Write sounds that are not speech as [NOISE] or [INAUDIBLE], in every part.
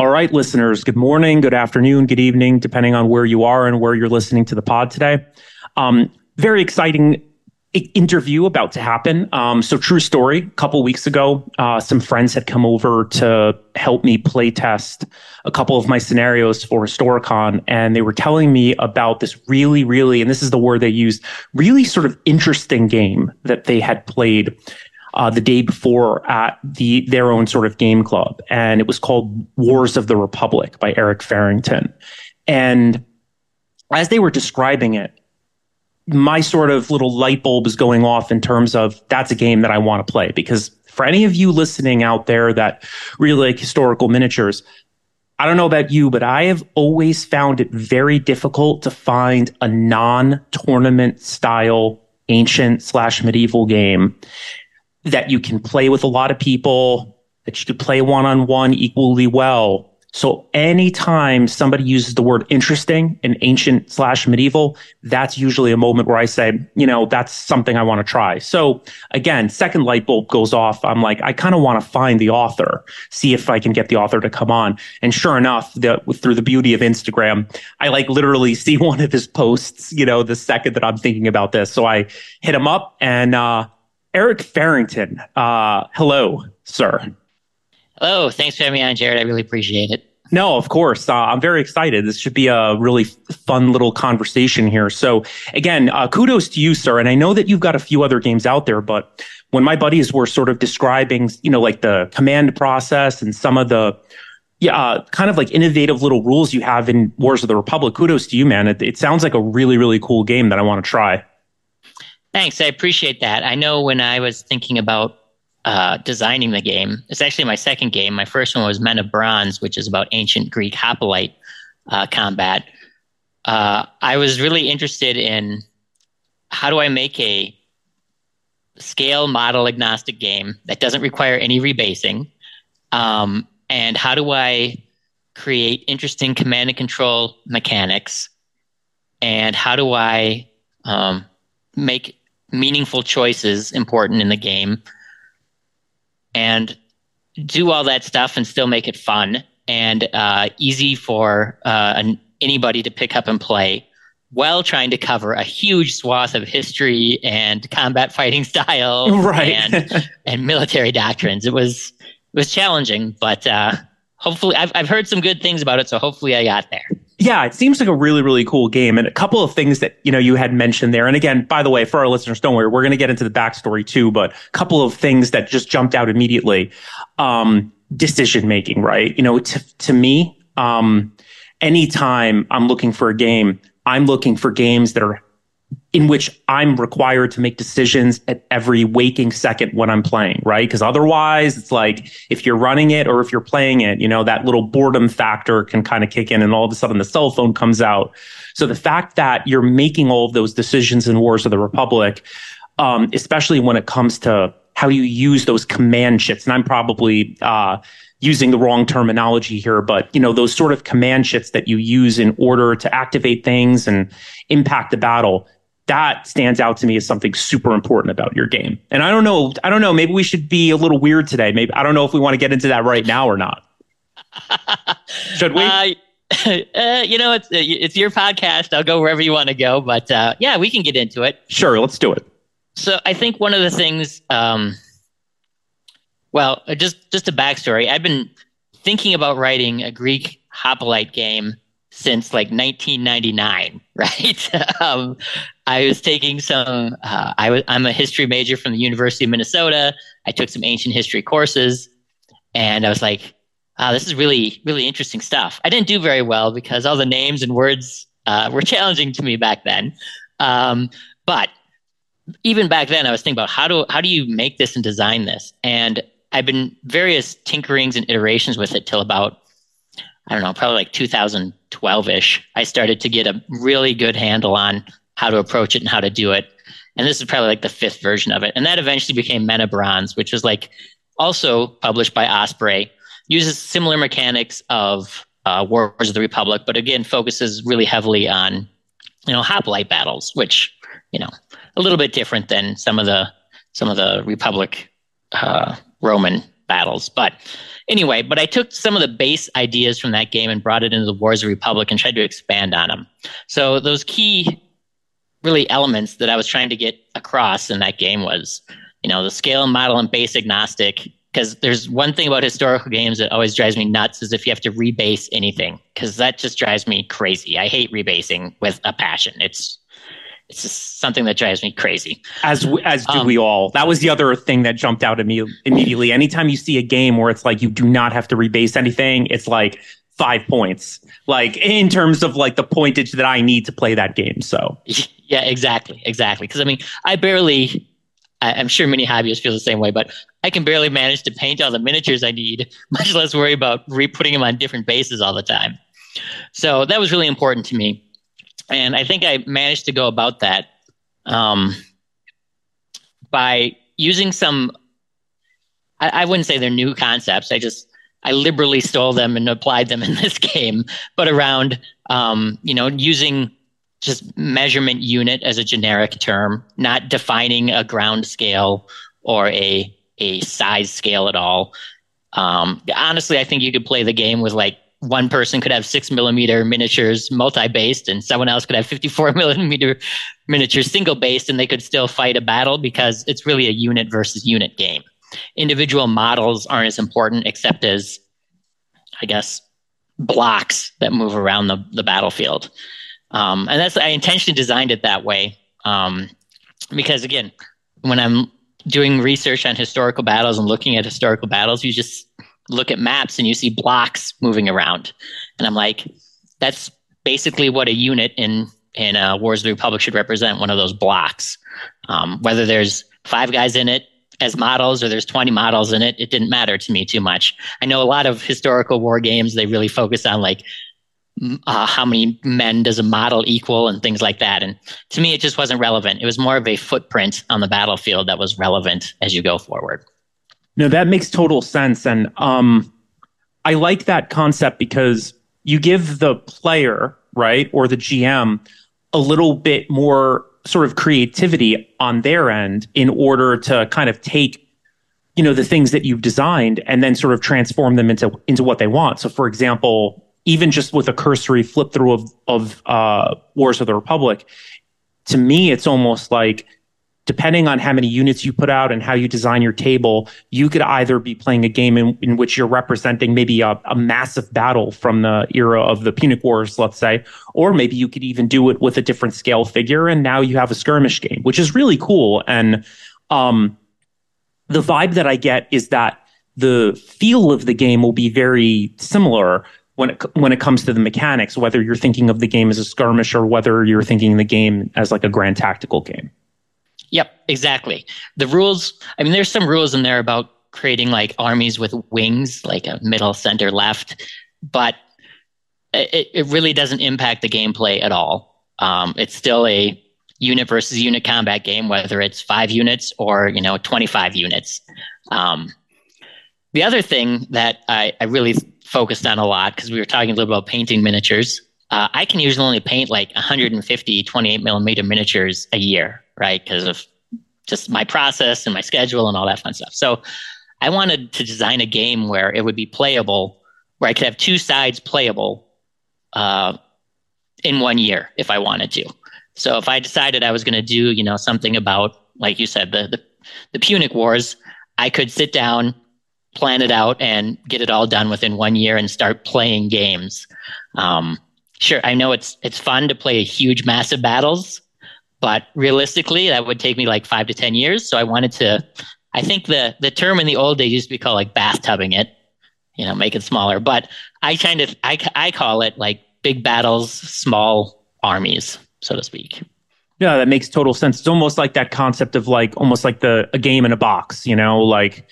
All right, listeners, good morning, good afternoon, good evening, depending on where you are and where you're listening to the pod today. Um, very exciting interview about to happen. Um, so, true story. A couple weeks ago, uh, some friends had come over to help me play test a couple of my scenarios for Historicon, and they were telling me about this really, really, and this is the word they used, really sort of interesting game that they had played. Uh, the day before at the their own sort of game club, and it was called Wars of the Republic by Eric Farrington. And as they were describing it, my sort of little light bulb is going off in terms of that's a game that I want to play. Because for any of you listening out there that really like historical miniatures, I don't know about you, but I have always found it very difficult to find a non tournament style ancient slash medieval game that you can play with a lot of people, that you could play one on one equally well, so anytime somebody uses the word interesting in ancient slash medieval, that's usually a moment where I say, you know, that's something I want to try. So again, second light bulb goes off. I'm like, I kind of want to find the author, see if I can get the author to come on. And sure enough, the, through the beauty of Instagram, I like literally [LAUGHS] see one of his posts, you know, the second that I'm thinking about this. So I hit him up and, uh, Eric Farrington, uh, hello, sir. Hello, thanks for having me on, Jared. I really appreciate it. No, of course. Uh, I'm very excited. This should be a really fun little conversation here. So, again, uh, kudos to you, sir. And I know that you've got a few other games out there, but when my buddies were sort of describing, you know, like the command process and some of the yeah, uh, kind of like innovative little rules you have in Wars of the Republic. Kudos to you, man. It, it sounds like a really, really cool game that I want to try. Thanks. I appreciate that. I know when I was thinking about uh, designing the game. It's actually my second game. My first one was Men of Bronze, which is about ancient Greek hoplite uh, combat. Uh, I was really interested in how do I make a scale model agnostic game that doesn't require any rebasing, um, and how do I create interesting command and control mechanics, and how do I um, make meaningful choices important in the game and do all that stuff and still make it fun and uh, easy for uh, an, anybody to pick up and play while trying to cover a huge swath of history and combat [LAUGHS] fighting style [LAUGHS] right. and, and military doctrines. It was it was challenging, but uh, hopefully I've, I've heard some good things about it, so hopefully I got there. Yeah, it seems like a really, really cool game. And a couple of things that, you know, you had mentioned there. And again, by the way, for our listeners, don't worry, we're going to get into the backstory too, but a couple of things that just jumped out immediately. Um, decision making, right? You know, to, to me, um, anytime I'm looking for a game, I'm looking for games that are in which I'm required to make decisions at every waking second when I'm playing, right? Because otherwise, it's like if you're running it or if you're playing it, you know, that little boredom factor can kind of kick in and all of a sudden the cell phone comes out. So the fact that you're making all of those decisions in Wars of the Republic, um, especially when it comes to how you use those command chits, and I'm probably, uh, using the wrong terminology here, but you know, those sort of command chits that you use in order to activate things and impact the battle that stands out to me as something super important about your game. And I don't know, I don't know, maybe we should be a little weird today. Maybe I don't know if we want to get into that right now or not. [LAUGHS] should we? Uh, [LAUGHS] uh, you know, it's it's your podcast. I'll go wherever you want to go, but uh, yeah, we can get into it. Sure, let's do it. So I think one of the things, um, well, uh, just just a backstory. I've been thinking about writing a Greek hoplite game since like 1999, [LAUGHS] right? um, I was taking some. Uh, I was. I'm a history major from the University of Minnesota. I took some ancient history courses, and I was like, "Wow, this is really, really interesting stuff." I didn't do very well because all the names and words uh, were [LAUGHS] challenging to me back then. Um, but even back then, I was thinking about how do how do you make this and design this? And I've been various tinkerings and iterations with it till about I don't know, probably like 2012 ish. I started to get a really good handle on how to approach it and how to do it. And this is probably like the fifth version of it. And that eventually became Men of Bronze, which was like also published by Osprey, uses similar mechanics of uh, Wars of the Republic, but again focuses really heavily on you know hoplite battles, which you know a little bit different than some of the some of the Republic uh, Roman battles. But anyway, but I took some of the base ideas from that game and brought it into the Wars of the Republic and tried to expand on them. So those key really elements that I was trying to get across in that game was, you know, the scale model and base agnostic. Because there's one thing about historical games that always drives me nuts is if you have to rebase anything, because that just drives me crazy. I hate rebasing with a passion. It's it's just something that drives me crazy. As as do um, we all. That was the other thing that jumped out at me immediately. Anytime you see a game where it's like you do not have to rebase anything, it's like five points. Like in terms of like the pointage that I need to play that game. So [LAUGHS] yeah, exactly, exactly. Because I mean, I barely. I, I'm sure many hobbyists feel the same way, but I can barely manage to paint all the miniatures I need, [LAUGHS] much less worry about re-putting them on different bases all the time. So that was really important to me, and I think I managed to go about that um, by using some. I, I wouldn't say they're new concepts. I just I liberally stole them and applied them in [LAUGHS] this game, but around um, you know using just measurement unit as a generic term, not defining a ground scale or a a size scale at all. Um, honestly, I think you could play the game with like one person could have six millimeter miniatures multi-based, and someone else could have 54 [LAUGHS] millimeter miniatures single based, and they could still fight a battle because it's really a unit versus unit game. Individual models aren't as important, except as, I guess, blocks that move around the, the battlefield. Um, and that's I intentionally designed it that way um, because again, when I'm doing research on historical battles and looking at historical battles, you just look at maps and you see blocks moving around, and I'm like, that's basically what a unit in in uh, Wars of the Republic should represent. One of those blocks, um, whether there's five guys in it as models or there's 20 models in it, it didn't matter to me too much. I know a lot of historical war games they really focus on like uh, how many men does a model equal and things like that. And to me, it just wasn't relevant. It was more of a footprint on the battlefield that was relevant as you go forward. No, that makes total sense. And um, I like that concept because you give the player, right, or the GM a little bit more sort of creativity on their end in order to kind of take you know the things that you've designed and then sort of transform them into into what they want. So for example even just with a cursory flip through of of uh, Wars of the Republic, to me, it's almost like depending on how many units you put out and how you design your table, you could either be playing a game in, in which you're representing maybe a, a, massive battle from the era of the Punic Wars, let's say, or maybe you could even do it with a different scale figure, and now you have a skirmish game, which is really cool. And um, the vibe that I get is that the feel of the game will be very similar when it when it comes to the mechanics, whether you're thinking of the game as a skirmish or whether you're thinking the game as like a grand tactical game. Yep, exactly. The rules. I mean, there's some rules in there about creating like armies with wings, like a middle, center, left, but it, it really doesn't impact the gameplay at all. Um, it's still a unit versus unit combat game, whether it's five units or you know 25 units. Um, the other thing that I, I really focused on a lot because we were talking a little about painting miniatures. Uh, I can usually only paint like 150 28 millimeter miniatures a year, right? Because of just my process and my schedule and all that fun stuff. So I wanted to design a game where it would be playable, where I could have two sides playable uh, in one year if I wanted to. So if I decided I was going to do, you know, something about, like you said, the, the the Punic Wars, I could sit down, plan it out and get it all done within one year and start playing games. Um, sure, I know it's it's fun to play huge, massive battles, but realistically, that would take me like five to ten years. So I wanted to. I think the the term in the old days used to be called like bathtubing it, you know, make it smaller. But I kind of I I call it like big battles, small armies, so to speak. Yeah, that makes total sense. It's almost like that concept of like almost like the a game in a box, you know, like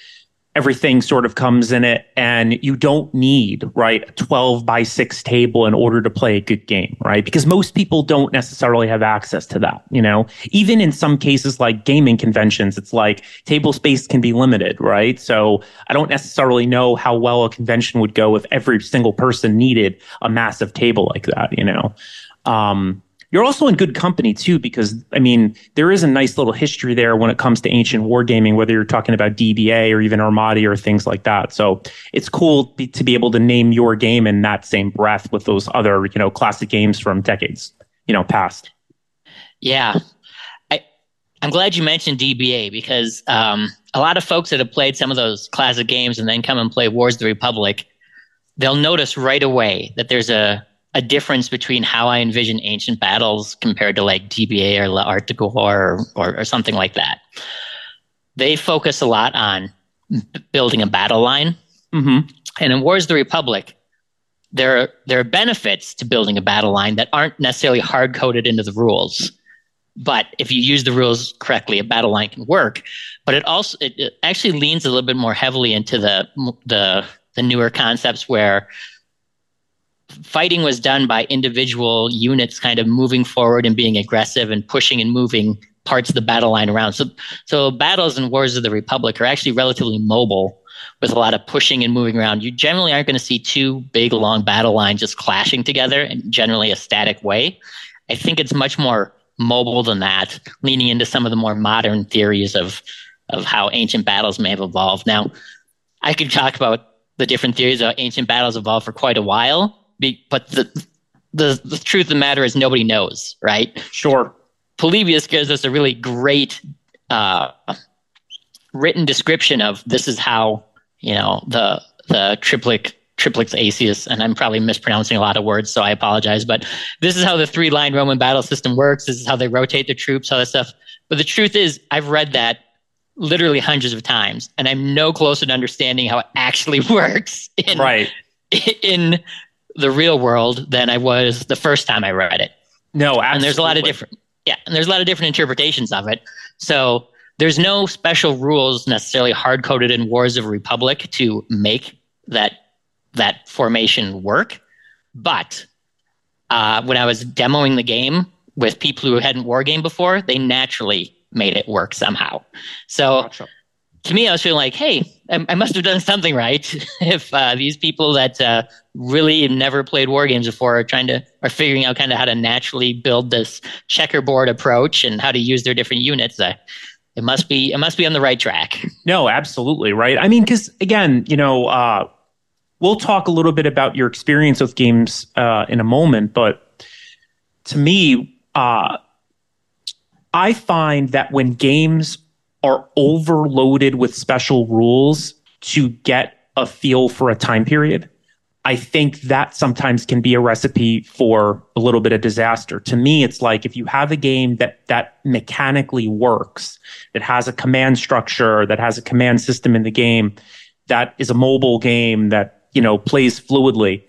everything sort of comes in it and you don't need right a 12 by 6 table in order to play a good game right? Because most people don't necessarily have access to that you know? Even in some cases like gaming conventions it's like table space can be limited right? So i don't necessarily know how well a convention would go if every single person needed a massive table like that you know? Um, you're also in good company too, because I mean, there is a nice little history there when it comes to ancient wargaming, whether you're talking about DBA or even Armati or things like that. So it's cool to be able to name your game in that same breath with those other, you know, classic games from decades, you know, past. Yeah. I, I'm glad you mentioned DBA because um, a lot of folks that have played some of those classic games and then come and play Wars of the Republic, they'll notice right away that there's a a difference between how I envision ancient battles compared to like DBA or La L'Arc or, or, or something like that. They focus a lot on building a battle line. Mm-hmm. And in Wars of the Republic, there are, there are benefits to building a battle line that aren't necessarily hard coded into the rules. But if you use the rules correctly, a battle line can work. But it also it, it actually leans a little bit more heavily into the the the newer concepts where fighting was done by individual units kind of moving forward and being aggressive and pushing and moving parts of the battle line around. So, so battles and wars of the Republic are actually relatively mobile with a lot of pushing and moving around. You generally aren't going to see two big, long battle lines just clashing together in generally a static way. I think it's much more mobile than that, leaning into some of the more modern theories of, of how ancient battles may have evolved. Now, I could talk about the different theories of ancient battles evolved for quite a while. Be, but the, the the truth of the matter is nobody knows, right? Sure. Polybius gives us a really great uh, written description of this is how you know the the triplet triplex acies and i'm probably mispronouncing a lot of words so i apologize but this is how the three line roman battle system works this is how they rotate the troops all that stuff but the truth is i've read that literally hundreds of times and i'm no closer to understanding how it actually [LAUGHS] works in, right in the real world than I was the first time I read it. No, absolutely. and there's a lot of different yeah, and there's a lot of different interpretations of it. So there's no special rules necessarily hard coded in Wars of Republic to make that that formation work. But uh, when I was demoing the game with people who hadn't war game before, they naturally made it work somehow. So gotcha to me, I was feeling like, hey, I, I must have done something right. [LAUGHS] if uh, these people that uh, really never played war games before are trying to are figuring out kind of how to naturally build this checkerboard approach and how to use their different units, uh, it must be it must be on the right track. [LAUGHS] No, absolutely right. I mean, because again, you know, uh, we'll talk a little bit about your experience with games uh, in a moment, but to me, uh, I find that when games are overloaded with special rules to get a feel for a time period. I think that sometimes can be a recipe for a little bit of disaster. To me, it's like if you have a game that that mechanically works, that has a command structure, that has a command system in the game, that is a mobile game that, you know, plays fluidly,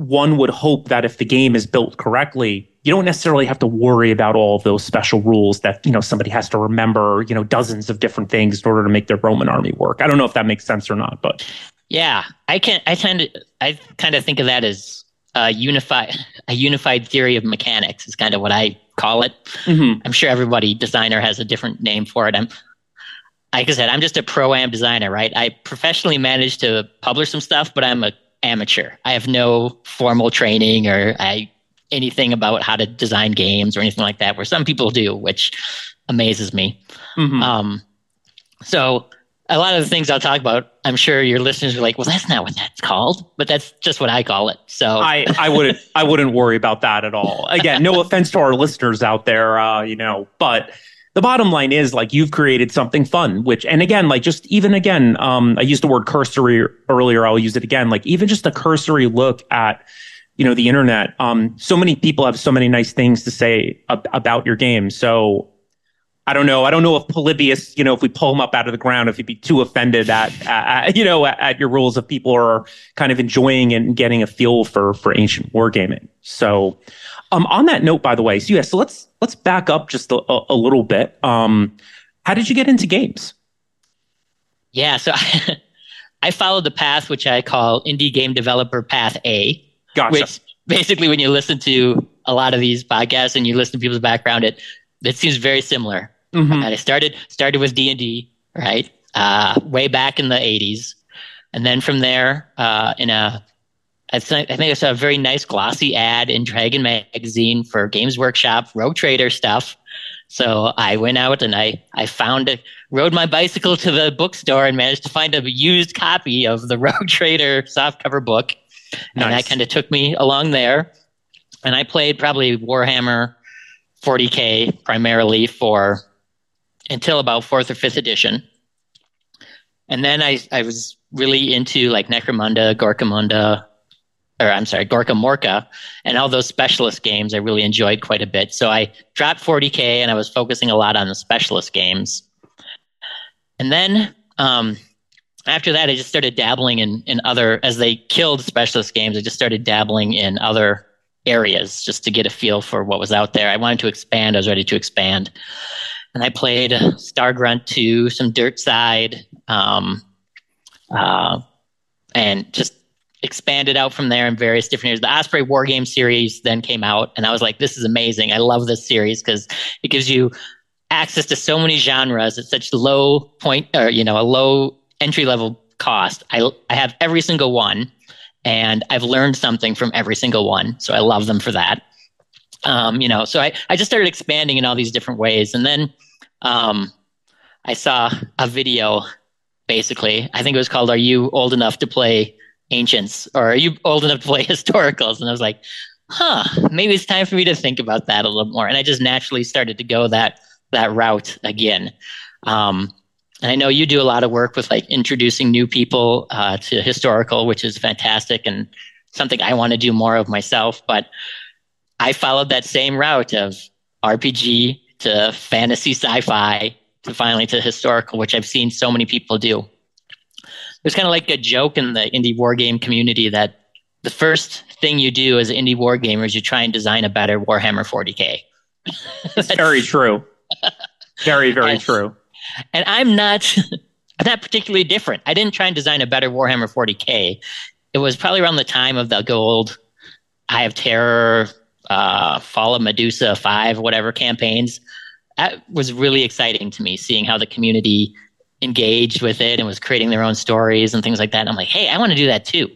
one would hope that if the game is built correctly, you don't necessarily have to worry about all of those special rules that you know somebody has to remember you know dozens of different things in order to make their roman army work. I don't know if that makes sense or not but yeah i can i tend to i kind of think of that as a unified a unified theory of mechanics is kind of what i call it. Mm-hmm. i'm sure everybody designer has a different name for it. I'm like i said i'm just a pro am designer right? I professionally managed to publish some stuff but i'm a amateur i have no formal training or i anything about how to design games or anything like that, where some people do, which amazes me. Mm-hmm. Um, so a lot of the things I'll talk about, I'm sure your listeners are like, "Well, that's not what that's called," but that's just what I call it. So I, I wouldn't I wouldn't worry about that at all. Again, no [LAUGHS] offense to our listeners out there, uh, you know, but the bottom line is like you've created something fun which and again like just even again um, i used the word cursory earlier i'll use it again like even just a cursory look at you know the internet um so many people have so many nice things to say ab- about your game so i don't know i don't know if polybius you know if we pull him up out of the ground if he'd be too offended at, at you know at, at, your rules if people are kind of enjoying and getting a feel for for ancient wargaming so um on that note by the way so yeah so let's let's back up just a, a, a little bit um how did you get into games yeah so [LAUGHS] I followed the path which I call indie game developer path A. Gotcha. Which basically, when you listen to a lot of these podcasts and you listen to people's background, it it seems very similar. Mm-hmm. And I started started with D and D, right, uh, way back in the '80s, and then from there, uh, in a I think, I think I saw a very nice glossy ad in Dragon magazine for Games Workshop Rogue Trader stuff. So I went out and I, I found it, rode my bicycle to the bookstore and managed to find a used copy of the [LAUGHS] Rogue Trader softcover book. Nice. And that kind of took me along there. And I played probably Warhammer 40K primarily for until about fourth or fifth edition. And then I, I was really into like Necromunda, Gorkamunda, or I'm sorry, Gorkamorka, and all those specialist games I really enjoyed quite a bit. So I dropped 40K and I was focusing a lot on the specialist games. And then um, after that, I just started dabbling in, in other, as they killed specialist games, I just started dabbling in other areas just to get a feel for what was out there. I wanted to expand, I was ready to expand. And I played Stargrunt 2, some Dirtside, um, uh, and just expanded out from there in various different areas. The Osprey War Game series then came out, and I was like, this is amazing. I love this series because it gives you access to so many genres at such low point or you know a low entry level cost. I I have every single one, and I've learned something from every single one. So I love them for that. Um, you know, so I I just started expanding in all these different ways, and then um, I saw a video. Basically, I think it was called "Are You Old Enough to Play ancients or are you old enough to play [LAUGHS] historicals? And I was like, huh, maybe it's time for me to think about that a little more. And I just naturally started to go that that route again. Um, and I know you do a lot of work with like introducing new people uh, to historical, which is fantastic and something I want to do more of myself. But I followed that same route of RPG to fantasy sci-fi to finally to historical, which I've seen so many people do there's kind of like a joke in the indie war game community that the first thing you do as an indie war gamer is you try and design a better Warhammer 40k. That's very true. Very, very and, true. And I'm not [LAUGHS] I'm not particularly different. I didn't try and design a better Warhammer 40k. It was probably around the time of the gold Eye of Terror, uh, Fall of Medusa 5, whatever campaigns. That was really exciting to me, seeing how the community engaged with it and was creating their own stories and things like that. And I'm like, hey, I want to do that too.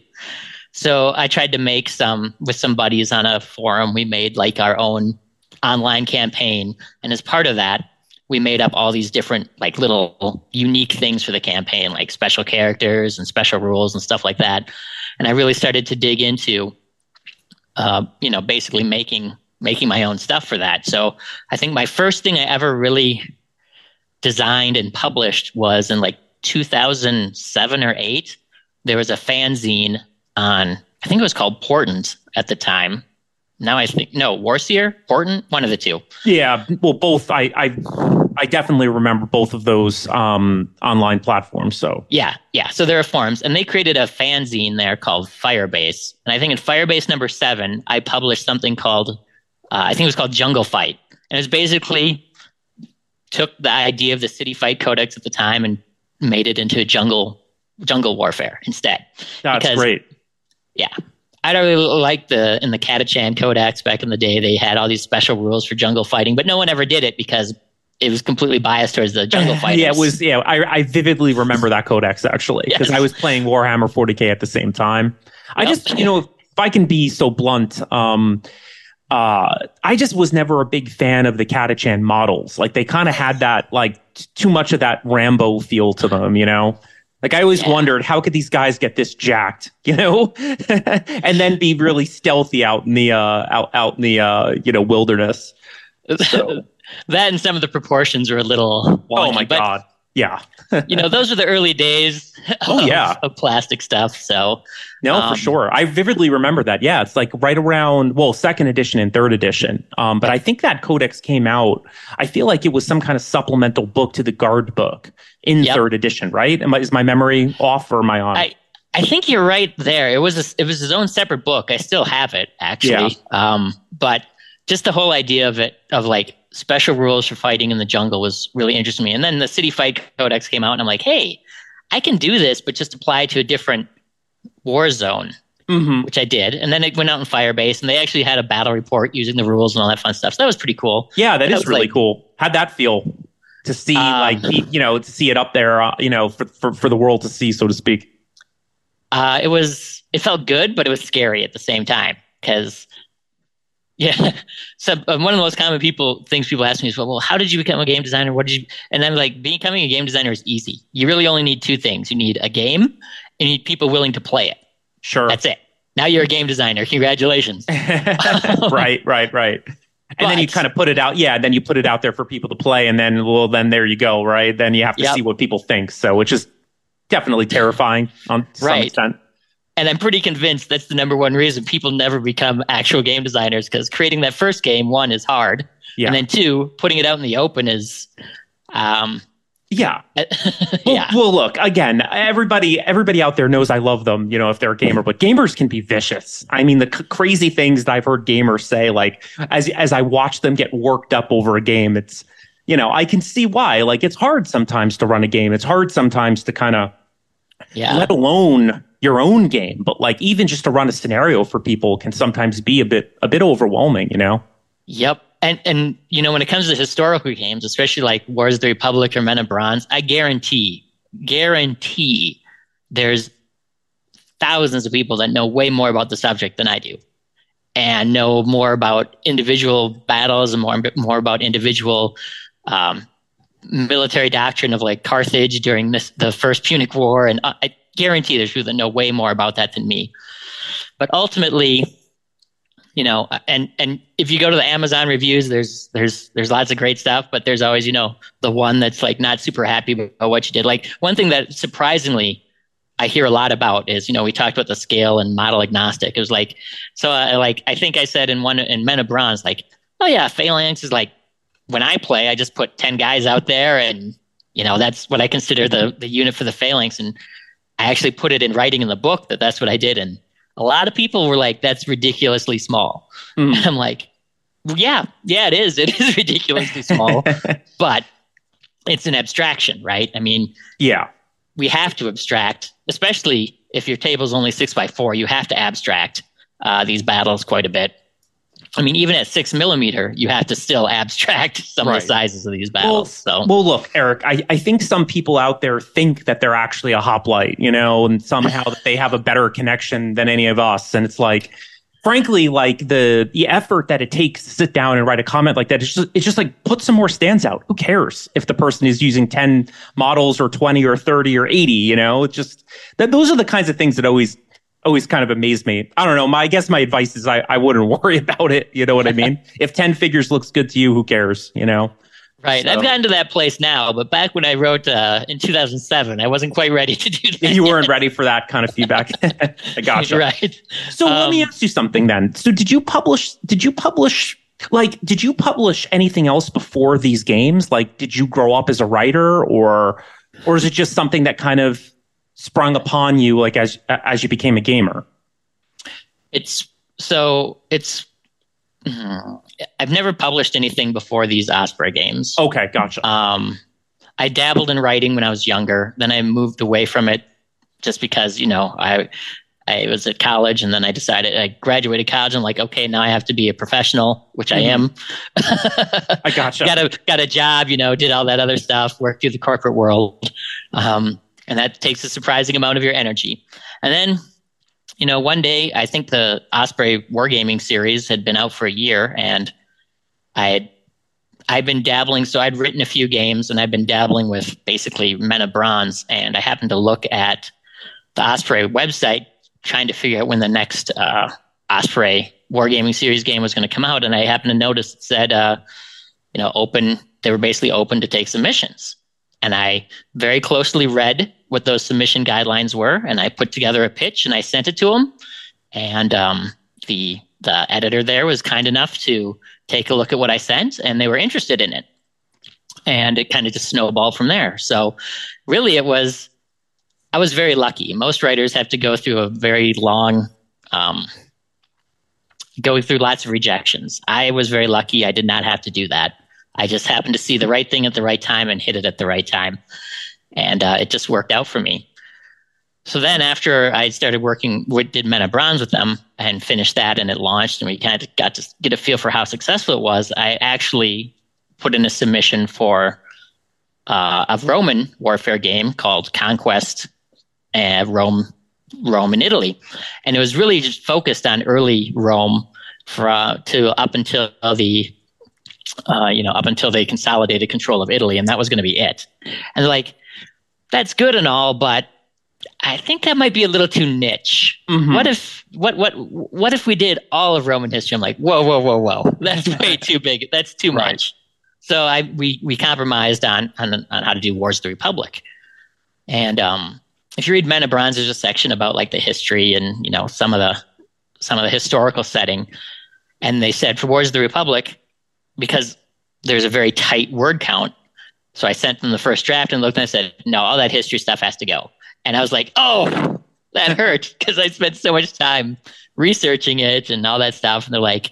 So I tried to make some with some buddies on a forum. We made like our own online campaign. And as part of that, we made up all these different like little unique things for the campaign, like special characters and special rules and stuff like that. And I really started to dig into, uh, you know, basically making making my own stuff for that. So I think my first thing I ever really designed and published was in like 2007 or 8 there was a fanzine on i think it was called portent at the time. Now i think no warseer portent one of the two. Yeah well both i i i definitely remember both of those um online platforms so. Yeah yeah so there are forums and they created a fanzine there called firebase and i think in firebase number seven i published something called uh, i think it was called jungle fight and it's basically took the idea of the city fight codex at the time and made it into jungle jungle warfare instead. That's because, great. Yeah. I don't really like the in the Catachan Codex back in the day. They had all these special rules for jungle fighting, but no one ever did it because it was completely biased towards the jungle fighters. [LAUGHS] yeah, it was. Yeah, I, I vividly remember that codex actually because yes. I was playing Warhammer 40k at the same time. I yep. just, you know, if I can be so blunt, um, uh, I just was never a big fan of the Catachan models. Like they kind of had that like t- too much of that Rambo feel to them, you know. Like I always yeah. wondered how could these guys get this jacked, [LAUGHS] you know, and then be really stealthy out in the uh, out out in the uh, you know wilderness. [LAUGHS] So. that and some of the proportions are a little. Wonky, oh my god! Yeah. [LAUGHS] you know, those are the early days. Oh of, yeah, of plastic stuff. So no, um, for sure. I vividly remember that. Yeah, it's like right around well, second edition and third edition. Um, but I think that codex came out. I feel like it was some kind of supplemental book to the guard book in yep. third edition, right? Am I, is my memory off or am I on? I, I think you're right there. It was a, it was his own separate book. I still have it actually. Yeah. Um, but just the whole idea of it of like special rules for fighting in the jungle was really interesting to me. And then the City Fight Codex came out, and I'm like, hey, I can do this, but just apply to a different war zone, Mm-hmm. which I did. And then it went out in Firebase, and they actually had a battle report using the rules and all that fun stuff. So that was pretty cool. Yeah, that That is really like- cool. How'd that feel to see, Um, like, you know, to see it up there, uh, you know, for, for for the world to see, so to speak. Uh, it was it felt good, but it was scary at the same time because. Yeah, [LAUGHS] so uh, one of the most common people things people ask me is, well, well, how did you become a game designer? What did you? And I'm like, becoming a game designer is easy. You really only need two things: you need a game, and you need people willing to play it. Sure. That's it. Now you're a game designer. Congratulations. [LAUGHS] right, right, right. And then you kind of put it out, yeah. Then you put it out there for people to play, and then well, then there you go, right? Then you have to Yep. see what people think. So, which is definitely terrifying on to some Right. extent. And I'm pretty convinced that's the number one reason people never become actual game designers because creating that first game, one, is hard. Yeah. And then two, putting it out in the open is, um, Yeah. [LAUGHS] Well, well, look again. Everybody, everybody out there knows I love them. You know, if they're a gamer, but gamers can be vicious. I mean, the c- crazy things that I've heard gamers say, like as as I watch them get worked up over a game, it's you know I can see why. Like it's hard sometimes to run a game. It's hard sometimes to kind of Yeah. let alone your own game, but like even just to run a scenario for people can sometimes be a bit a bit overwhelming. You know. Yep. And and you know when it comes to historical games, especially like Wars of the Republic or Men of Bronze, I guarantee, guarantee, there's thousands of people that know way more about the subject than I do, and know more about individual battles and more more about individual um, military doctrine of like Carthage during this the First Punic War, and I, I guarantee there's people that know way more about that than me. But ultimately, you know and and if you go to the amazon reviews there's there's there's lots of great stuff but there's always you know the one that's like not super happy about what you did. Like one thing that surprisingly i hear a lot about is you know we talked about the scale and model agnostic. It was like so uh, like i think i said in one in men of bronze like oh yeah phalanx is like when i play i just put 10 guys out there and you know that's what i consider the the unit for the phalanx. And i actually put it in writing in the book that that's what i did and a lot of people were like, that's ridiculously small. Mm. [LAUGHS] And I'm like, yeah, yeah, it is. [LAUGHS] It is ridiculously small, [LAUGHS] but it's an abstraction, right? I mean, yeah. we have to abstract, especially if your table is only six by four, you have to abstract uh, these battles quite a bit. I mean, even at six millimeter, you have to still abstract [LAUGHS] some Right. of the sizes of these battles. so, Well, look, Eric, I, I think some people out there think that they're actually a hoplite, you know, and somehow that they have a better connection than any of us. And it's like, frankly, like the the effort that it takes to sit down and write a comment like that, it's just it's just like put some more stands out. Who cares if the person is using 10 models or 20 or 30 or 80, you know? It's just that those are the kinds of things that always always kind of amaze me. I don't know. My I guess my advice is I, I wouldn't [LAUGHS] worry about it. You know what I mean? [LAUGHS] if 10 figures looks good to you, who cares? You know? right. so- I've gotten to that place now, but back when I wrote uh, in 2007, I wasn't quite ready to do that. you weren't [LAUGHS] ready for that kind of feedback. I gotcha. right. So let me Um, ask you something then. So did you publish? Did you publish? Like, did you publish anything else before these games? Like, did you grow up as a writer, or, or is it just something that kind of sprung upon you, like as as you became a gamer? It's so it's. mm, I've never published anything before these Osprey games. Okay, gotcha. Um, I dabbled in writing when I was younger. Then I moved away from it just because you know I I was at college, and then I decided I graduated college. and like, okay, now I have to be a professional, which I am. I gotcha. [LAUGHS] got a got a job, you know, did all that other stuff, worked through the corporate world, um, and that takes a surprising amount of your energy. And then, you know, one day I think the Osprey Wargaming series had been out for a year, and I had I'd been dabbling. So I'd written a few games, and I'd been dabbling with basically Men of Bronze, and I happened to look at the Osprey website, trying to figure out when the next uh, Osprey Wargaming series game was going to come out, and I happened to notice it said. Uh, you know, open, they were basically open to take submissions. And I very closely read what those submission guidelines were, and I put together a pitch and I sent it to them. And um, the the editor there was kind enough to take a look at what I sent, and they were interested in it. And it kind of just snowballed from there. So, really, it was I was very lucky. Most writers have to go through a very long um, going through lots of rejections. I was very lucky. I did not have to do that. I just happened to see the right thing at the right time and hit it at the right time. And uh, it just worked out for me. So then, after I started working, with, did Men of Bronze with them and finished that, and it launched, and we kind of got to get a feel for how successful it was. I actually put in a submission for uh, a Roman warfare game called Conquest uh, Rome, Rome in Italy, and it was really just focused on early Rome for uh, to up until the uh, you know up until they consolidated control of Italy, and that was going to be it. And like, that's good and all, but I think that might be a little too niche. Mm-hmm. What if what what what if we did all of Roman history? I'm like, whoa, whoa, whoa, whoa, [LAUGHS] that's way too big. That's too right. much. So I we we compromised on, on on how to do Wars of the Republic, and um, if you read Men of Bronze, there's a section about like the history and you know some of the some of the historical setting, and they said for Wars of the Republic, because there's a very tight word count. So I sent them the first draft and looked and I said, no, all that history stuff has to go. And I was like, oh, that hurt because I spent so much time researching it and all that stuff. And they're like,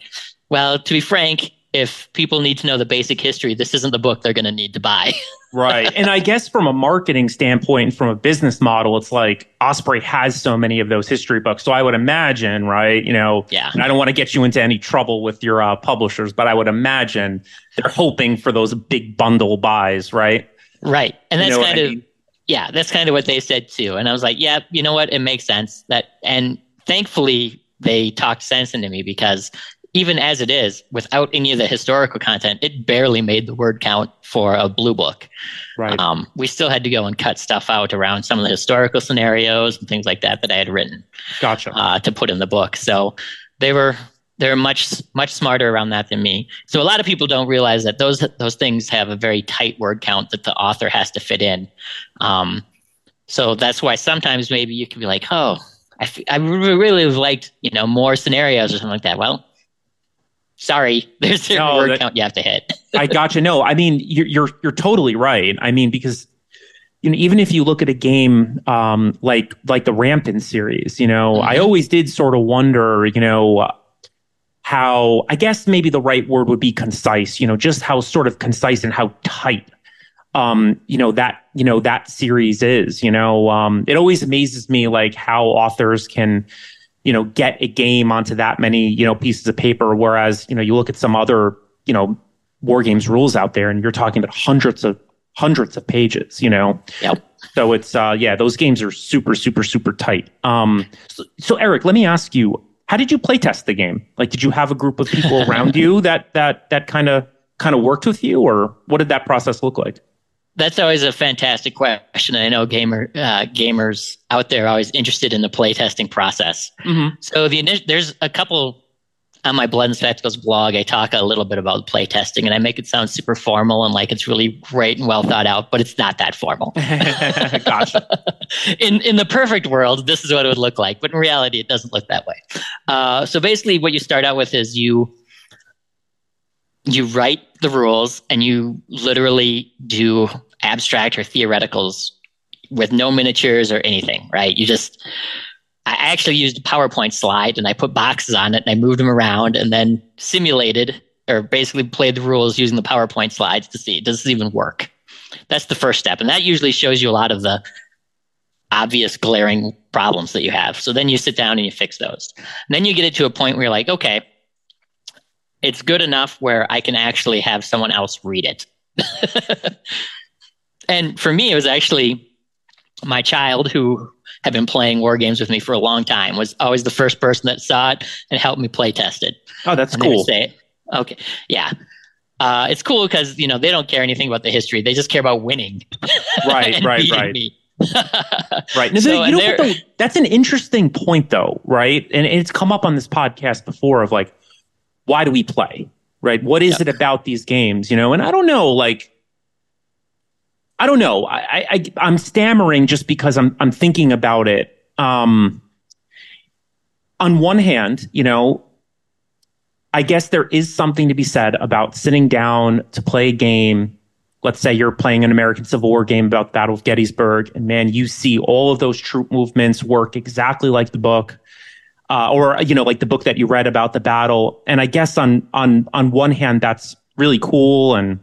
well, to be frank, if people need to know the basic history, this isn't the book they're going to need to buy. [LAUGHS] right. And I guess from a marketing standpoint, and from a business model, it's like Osprey has so many of those history books. So I would imagine, right? You know, yeah. I don't want to get you into any trouble with your uh, publishers, but I would imagine they're hoping for those big bundle buys, right? Right. And that's you know kind of, I mean? yeah, that's kind of what they said too. And I was like, yeah, you know what? It makes sense that, and thankfully, they talked sense into me because even as it is, without any of the historical content, it barely made the word count for a blue book. Right. Um, we still had to go and cut stuff out around some of the historical scenarios and things like that that I had written. Gotcha. Uh, to put in the book. So they were they're much much smarter around that than me. So a lot of people don't realize that those those things have a very tight word count that the author has to fit in. Um, so that's why sometimes maybe you can be like, oh, I, f- I really liked you know more scenarios or something like that. Well, sorry, [LAUGHS] there's a no, word that, count you have to hit. [LAUGHS] I gotcha. No, I mean you're you're you're totally right. I mean because you know even if you look at a game um, like like the Rampant series, you know, mm-hmm. I always did sort of wonder, you know. How I guess maybe the right word would be concise, you know, just how sort of concise and how tight um, you know, that, you know, that series is, you know, um, it always amazes me like how authors can, you know, get a game onto that many, you know, pieces of paper. Whereas, you know, you look at some other, you know, war games rules out there and you're talking about hundreds of hundreds of pages, you know? Yep. So it's uh yeah, those games are super, super, super tight. Um so, so Eric, let me ask you, how did you play test the game? Like did you have a group of people around [LAUGHS] you that that that kind of kind of worked with you or what did that process look like? That's always a fantastic question. I know gamer uh, gamers out there are always interested in the playtesting process. Mm-hmm. So the there's a couple on my Blood and Spectacles blog. I talk a little bit about playtesting, and I make it sound super formal and like it's really great and well thought out, but it's not that formal. [LAUGHS] gotcha. [LAUGHS] in in the perfect world, this is what it would look like, but in reality, it doesn't look that way. Uh, so basically, what you start out with is you you write the rules and you literally do abstract or theoreticals with no miniatures or anything, right? You just, I actually used a PowerPoint slide and I put boxes on it and I moved them around and then simulated or basically played the rules using the PowerPoint slides to see does this even work? That's the first step. And that usually shows you a lot of the obvious glaring problems that you have. So then you sit down and you fix those. And then you get it to a point where you're like, okay, it's good enough where I can actually have someone else read it. [LAUGHS] and for me, it was actually my child who had been playing war games with me for a long time was always the first person that saw it and helped me play test it. Oh, that's and cool. Say, okay, yeah. Uh, it's cool because you know they don't care anything about the history; they just care about winning. [LAUGHS] Right, right, right. [LAUGHS] right. Now, so, you know what, though? That's an interesting point, though, right? And it's come up on this podcast before of like, why do we play? Right? What is yep. it about these games? You know, and I don't know, like I don't know. I, I I'm stammering just because I'm I'm thinking about it. Um on one hand, you know, I guess there is something to be said about sitting down to play a game. Let's say you're playing an American Civil War game about the Battle of Gettysburg, and man, you see all of those troop movements work exactly like the book uh, or you know like the book that you read about the battle and i guess on on on one hand that's really cool and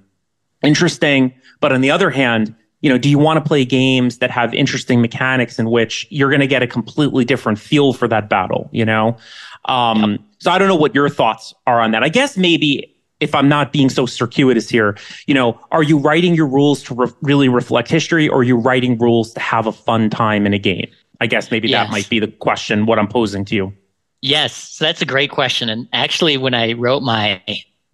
interesting but on the other hand you know, do you want to play games that have interesting mechanics in which you're going to get a completely different feel for that battle, you know? Um, yep. So I don't know what your thoughts are on that. I guess maybe if I'm not being so circuitous here, you know, are you writing your rules to re- really reflect history or are you writing rules to have a fun time in a game? I guess maybe yes. that might be the question, what I'm posing to you. Yes, so that's a great question. And actually, when I wrote my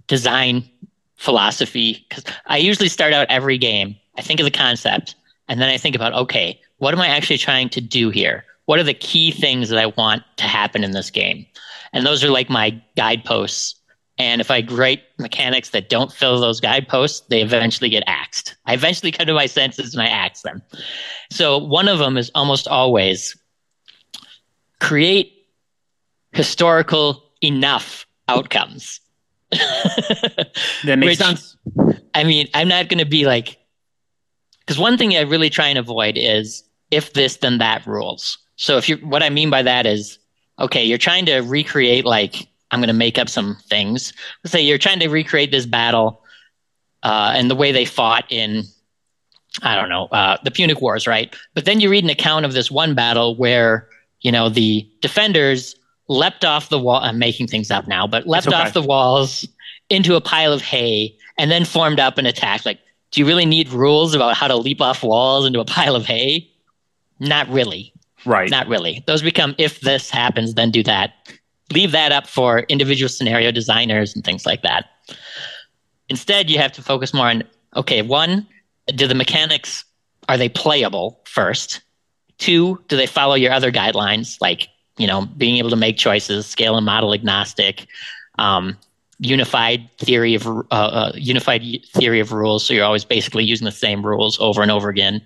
design philosophy, because I usually start out every game I think of the concept, and then I think about, okay, what am I actually trying to do here? What are the key things that I want to happen in this game? And those are like my guideposts. And if I write mechanics that don't fill those guideposts, they eventually get axed. I eventually come to my senses and I axe them. So one of them is almost always create historical enough outcomes. that makes Which, sense. I mean, I'm not going to be like, because one thing I really try and avoid is if this, then that rules. So if you, what I mean by that is, okay, you're trying to recreate like I'm going to make up some things. Let's say you're trying to recreate this battle uh, and the way they fought in, I don't know, uh, the Punic Wars, right? But then you read an account of this one battle where you know the defenders leapt off the wall. I'm making things up now, but leapt okay. off the walls into a pile of hay and then formed up and attacked. Like do you really need rules about how to leap off walls into a pile of hay? Not really. Right. Not really. Those become if this happens, then do that. Leave that up for individual scenario designers and things like that. Instead, you have to focus more on okay, one, do the mechanics are they playable first? Two, do they follow your other guidelines like, you know, being able to make choices, scale and model agnostic, um, unified theory of uh, uh, unified theory of rules. So you're always basically using the same rules over and over again.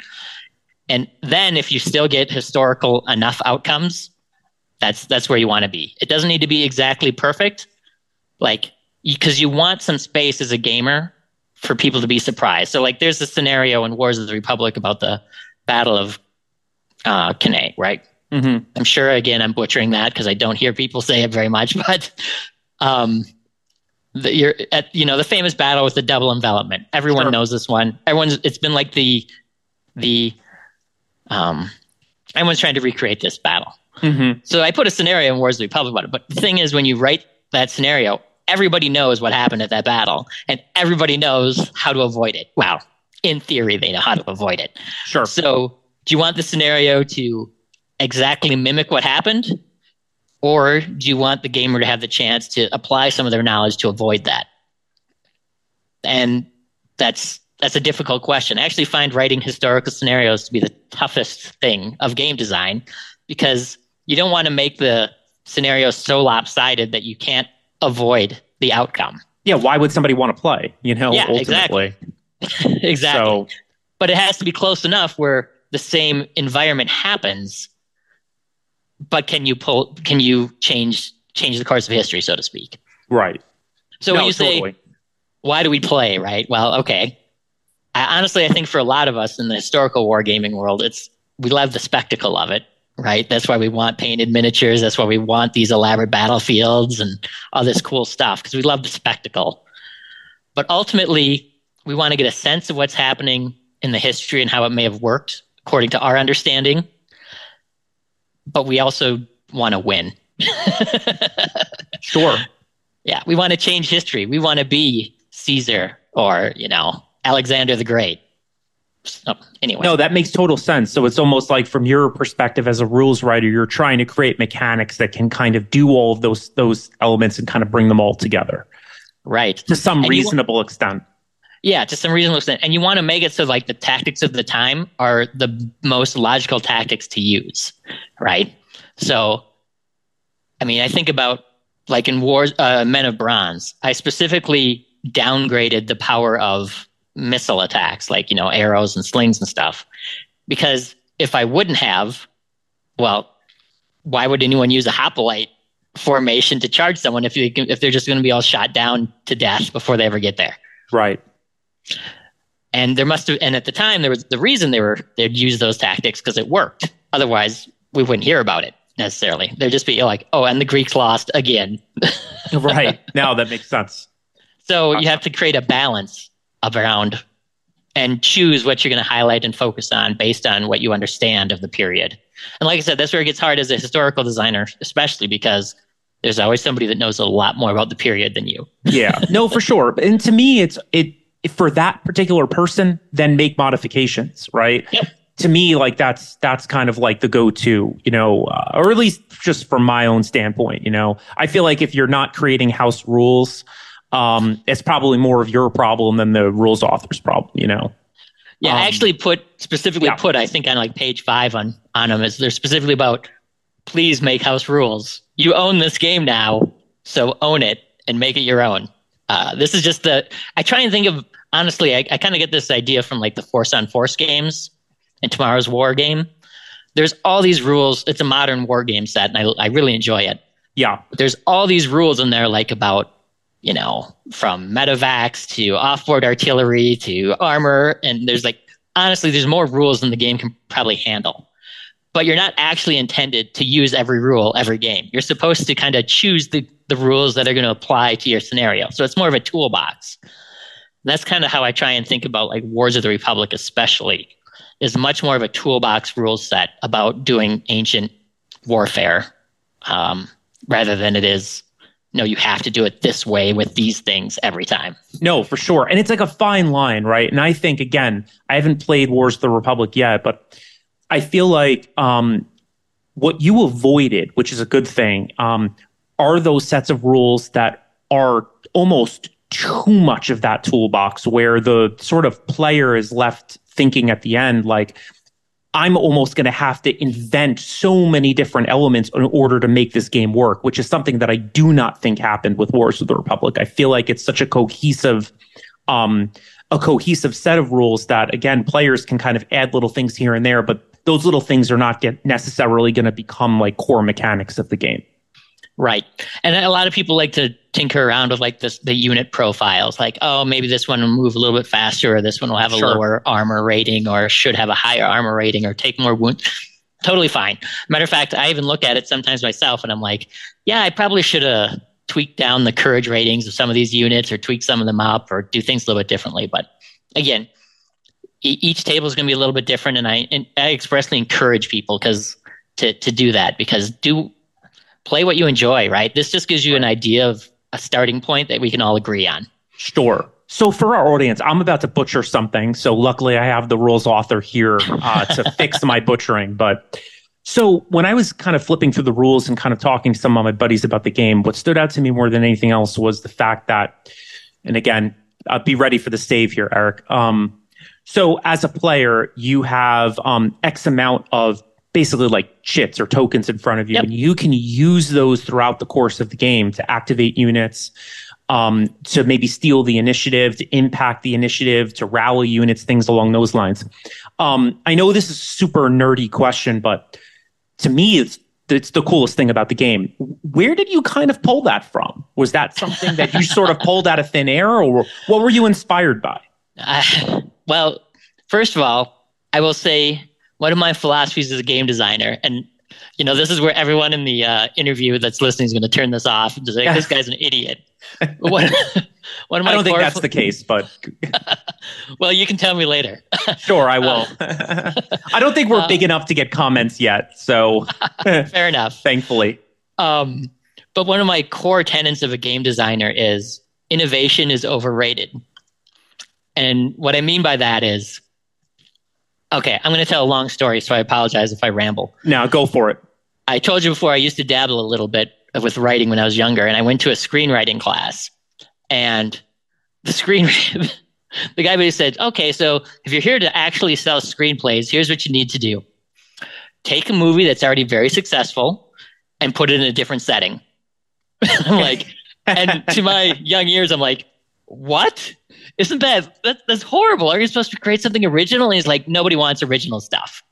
And then if you still get historical enough outcomes, that's that's where you want to be. It doesn't need to be exactly perfect, like because you want some space as a gamer for people to be surprised. So like there's a scenario in Wars of the Republic about the Battle of uh, Cannae, right? Mm-hmm. I'm sure again I'm butchering that because I don't hear people say it very much, [LAUGHS] but um, the, you're at you know the famous battle with the double envelopment. Everyone sure. knows this one. Everyone's it's been like the the um everyone's trying to recreate this battle. Mm-hmm. So I put a scenario in Wars of the Republic about it. But the thing is, when you write that scenario, everybody knows what happened at that battle, and everybody knows how to avoid it. Well, in theory, they know how to avoid it. Sure. So, do you want the scenario to exactly mimic what happened, or do you want the gamer to have the chance to apply some of their knowledge to avoid that? And that's that's a difficult question. I actually find writing historical scenarios to be the toughest thing of game design because you don't want to make the scenario so lopsided that you can't avoid the outcome. Yeah, why would somebody want to play? You know, yeah, ultimately. Exactly. [LAUGHS] exactly. So, but it has to be close enough where the same environment happens but can you pull? Can you change change the course of history, so to speak? Right. So no, when you totally. say, why do we play? Right. Well, okay. I, honestly, I think for a lot of us in the historical wargaming world, it's we love the spectacle of it. Right. That's why we want painted miniatures. That's why we want these elaborate battlefields and all this cool stuff because we love the spectacle. But ultimately, we want to get a sense of what's happening in the history and how it may have worked according to our understanding but we also want to win. [LAUGHS] sure. Yeah, we want to change history. We want to be Caesar or, you know, Alexander the Great. So, anyway. No, that makes total sense. So it's almost like from your perspective as a rules writer, you're trying to create mechanics that can kind of do all of those those elements and kind of bring them all together. Right. To some and reasonable extent. Yeah, to some reasonable extent. And you want to make it so like the tactics of the time are the most logical tactics to use, right? So, I mean, I think about like in Wars, uh, Men of Bronze, I specifically downgraded the power of missile attacks, like, you know, arrows and slings and stuff. Because if I wouldn't have, well, why would anyone use a hoplite formation to charge someone if, you, if they're just going to be all shot down to death before they ever get there? Right. And there must have, and at the time, there was the reason they were they'd use those tactics because it worked. Otherwise, we wouldn't hear about it necessarily. They'd just be like, "Oh, and the Greeks lost again." [LAUGHS] right now, that makes sense. So you have to create a balance around and choose what you're going to highlight and focus on based on what you understand of the period. And like I said, that's where it gets hard as a historical designer, especially because there's always somebody that knows a lot more about the period than you. yeah, [LAUGHS] no, for sure. And to me, it's it for that particular person, then make modifications, right? Yep. To me, like that's that's kind of like the go-to, you know, uh, or at least just from my own standpoint, you know. I feel like if you're not creating house rules, um, it's probably more of your problem than the rules author's problem, you know. Yeah, Um, I actually put specifically yeah. put I think on like page five on on them is they're specifically about please make house rules. You own this game now, so own it and make it your own. Uh, this is just the I try and think of honestly. I, I kind of get this idea from like the Force on Force games and Tomorrow's War game. There's all these rules. It's a modern war game set, and I I really enjoy it Yeah, there's all these rules in there, like about, you know, from medevacs to offboard artillery to armor. And there's like, honestly, there's more rules than the game can probably handle. But you're not actually intended to use every rule every game. You're supposed to kind of choose the, the rules that are going to apply to your scenario. So it's more of a toolbox. That's kind of how I try and think about like Wars of the Republic, especially, is much more of a toolbox rule set about doing ancient warfare um, rather than it is no you have to do it this way with these things every time No, for sure. And it's like a fine line, right? And I think again, I haven't played Wars of the Republic yet, but I feel like um, what you avoided, which is a good thing, um, are those sets of rules that are almost too much of that toolbox where the sort of player is left thinking at the end like I'm almost going to have to invent so many different elements in order to make this game work, which is something that I do not think happened with Wars of the Republic. I feel like it's such a cohesive, um, a cohesive set of rules that again players can kind of add little things here and there, but those little things are not get necessarily going to become like core mechanics of the game. Right. And a lot of people like to tinker around with like this the unit profiles like oh maybe this one will move a little bit faster or this one will have a Sure. lower armor rating or should have a higher armor rating or take more wound [LAUGHS] totally fine. Matter of fact i even look at it sometimes myself and i'm like yeah i probably should have tweaked down the courage ratings of some of these units or tweak some of them up or do things a little bit differently. But again e- each table is going to be a little bit different and i and i expressly encourage people because to to do that because do play what you enjoy right this just gives you an idea of a starting point that we can all agree on Sure. So for our audience, I'm about to butcher something. So luckily, I have the rules author here uh, [LAUGHS] to fix my butchering. But so when I was kind of flipping through the rules and kind of talking to some of my buddies about the game, what stood out to me more than anything else was the fact that, and again, uh, be ready for the save here, Eric. Um, so as a player, you have um, X amount of basically like chits or tokens in front of you, Yep. and you can use those throughout the course of the game to activate units, um, to maybe steal the initiative, to impact the initiative, to rally units, things along those lines. Um, I know this is a super nerdy question, but to me, it's it's the coolest thing about the game. Where did you kind of pull that from? Was that something that you sort of [LAUGHS] pulled out of thin air, or what were you inspired by? I, well, first of all, I will say one of my philosophies as a game designer, and you know, this is where everyone in the uh, interview that's listening is going to turn this off and just like, this guy's an idiot. [LAUGHS] What, what of my I don't think that's ph- the case, but [LAUGHS] well, you can tell me later. [LAUGHS] sure, I will. I don't think we're Uh, big enough to get comments yet, so Fair enough. thankfully. Um, but one of my core tenets of a game designer is innovation is overrated. And what I mean by that is, okay, I'm going to tell a long story, so I apologize if I ramble. Now go for it. I told you before I used to dabble a little bit with writing when I was younger, and I went to a screenwriting class. And the screen, [LAUGHS] the guy basically said, "Okay, so if you're here to actually sell screenplays, here's what you need to do: take a movie that's already very successful and put it in a different setting." [LAUGHS] I'm like, and to my young ears, I'm like, "What? Isn't that, that that's horrible? Are you supposed to create something original?" And he's like, "Nobody wants original stuff."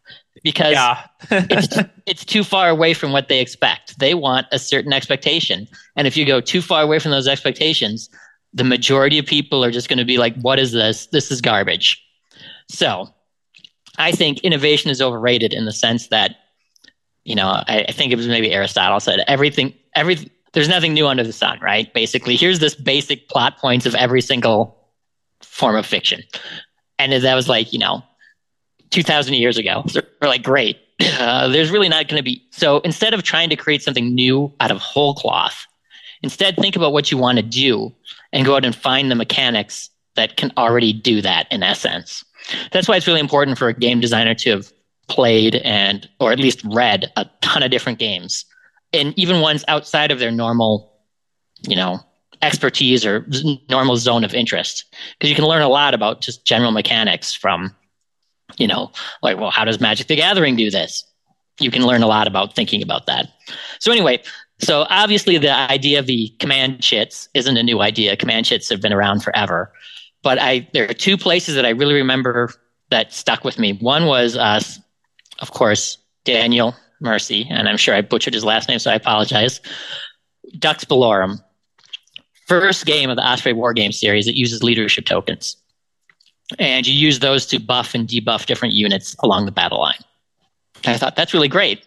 Because yeah. [LAUGHS] it's it's too far away from what they expect. They want a certain expectation, and if you go too far away from those expectations, the majority of people are just going to be like, "What is this? This is garbage." So, I think innovation is overrated in the sense that, you know, I, I think it was maybe Aristotle said everything, every there's nothing new under the sun, right? Basically, here's this basic plot points of every single form of fiction. and that was like you know 2000 years ago. So we're like great. Uh, there's really not going to be so instead of trying to create something new out of whole cloth instead think about what you want to do and go out and find the mechanics that can already do that in essence. That's why it's really important for a game designer to have played and or at least read a ton of different games. And even ones outside of their normal you know expertise or normal zone of interest. Because you can learn a lot about just general mechanics from you know like well how does magic the gathering do this? You can learn a lot about thinking about that. So anyway so obviously the idea of the command chits isn't a new idea. Command chits have been around forever. But i there are two places that i really remember that stuck with me. One was uh, of course daniel Mersey and i'm sure i butchered his last name so i apologize. Dux bellorum first game of the Osprey War Game series, it uses leadership tokens. And you use those to buff and debuff different units along the battle line. And I thought that's really great.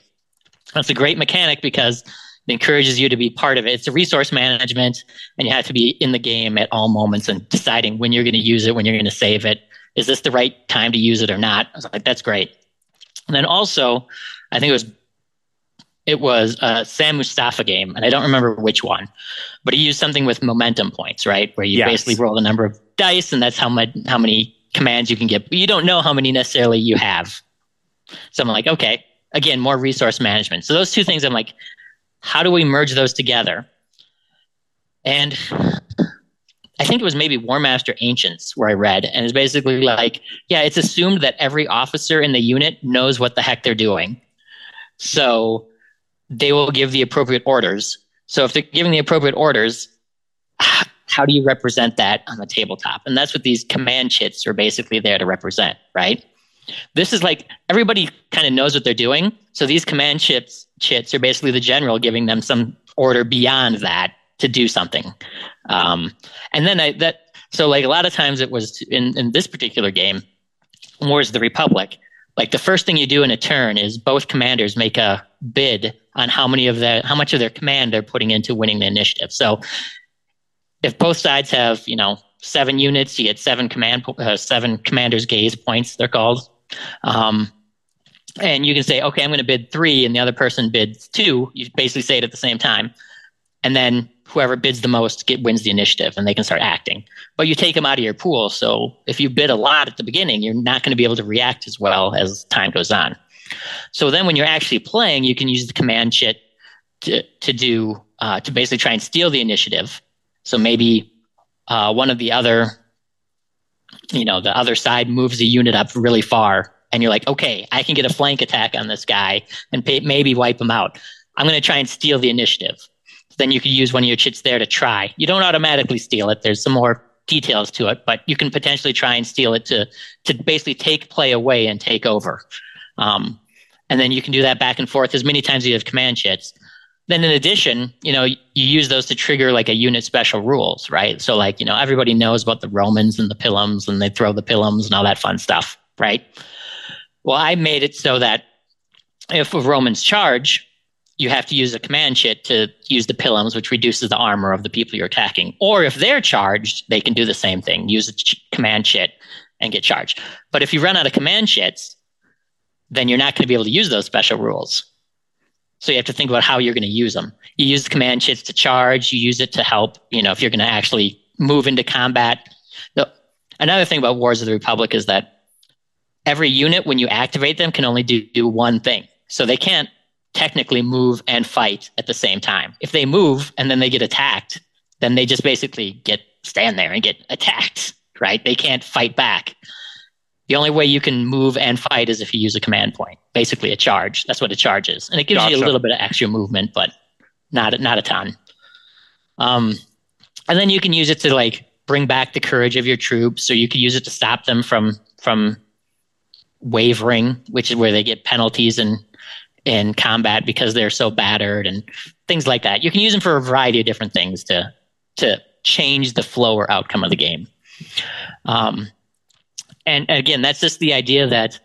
That's a great mechanic because it encourages you to be part of it. It's a resource management, and you have to be in the game at all moments and deciding when you're going to use it, when you're going to save it. Is this the right time to use it or not? I was like, that's great. And then also, I think it was it was a Sam Mustafa game, and I don't remember which one, but he used something with momentum points, right? Where you yes. basically roll the number of dice, and that's how much how many commands you can get. But you don't know how many necessarily you have. So I'm like, okay, again, more resource management. So those two things, I'm like, how do we merge those together? And I think it was maybe Warmaster Ancients where I read, and it's basically like, yeah, it's assumed that every officer in the unit knows what the heck they're doing. So they will give the appropriate orders. So if they're giving the appropriate orders, [SIGHS] how do you represent that on the tabletop? And that's what these command chits are basically there to represent, right? This is like everybody kind of knows what they're doing. So these command chits chits are basically the general giving them some order beyond that to do something. Um, and then I, that so like a lot of times it was in in this particular game, Wars of the Republic. Like the first thing you do in a turn is both commanders make a bid on how many of their how much of their command they're putting into winning the initiative. So if both sides have you know seven units, you get seven command uh, seven commanders gaze points. They're called. Um, and you can say, okay, I'm going to bid three, and the other person bids two. You basically say it at the same time, and then whoever bids the most get, wins the initiative, and they can start acting. But you take them out of your pool, so if you bid a lot at the beginning, you're not going to be able to react as well as time goes on. So then when you're actually playing, you can use the command chit to, to do, uh, to basically try and steal the initiative. So maybe uh, one of the other, you know, the other side moves a unit up really far and you're like, okay, I can get a flank attack on this guy and pay, maybe wipe him out. I'm going to try and steal the initiative. Then you can use one of your chits there to try. You don't automatically steal it. There's some more details to it, but you can potentially try and steal it to to basically take play away and take over. Um, and then you can do that back and forth as many times as you have command chits. Then in addition, you know, you use those to trigger like a unit special rules, right? So like, you know, everybody knows about the Romans and the Pilums and they throw the Pilums and all that fun stuff, right? Well, I made it so that if a Romans charge, you have to use a command chit to use the Pilums, which reduces the armor of the people you're attacking. Or if they're charged, they can do the same thing, use a ch- command chit and get charged. But if you run out of command chits, then you're not going to be able to use those special rules. So you have to think about how you're going to use them. You use the command chits to charge. You use it to help. You know, if you're going to actually move into combat. The, another thing about Wars of the Republic is that every unit, when you activate them, can only do, do one thing. So they can't technically move and fight at the same time. If they move and then they get attacked, then they just basically get stand there and get attacked. Right? They can't fight back. The only way you can move and fight is if you use a command point, basically a charge. That's what a charge is, and it gives gotcha. you a little bit of extra movement, but not not a ton. Um, and then you can use it to like bring back the courage of your troops, or you can use it to stop them from from wavering, which is where they get penalties in in combat because they're so battered and things like that. You can use them for a variety of different things to to change the flow or outcome of the game. Um, and again, that's just the idea that,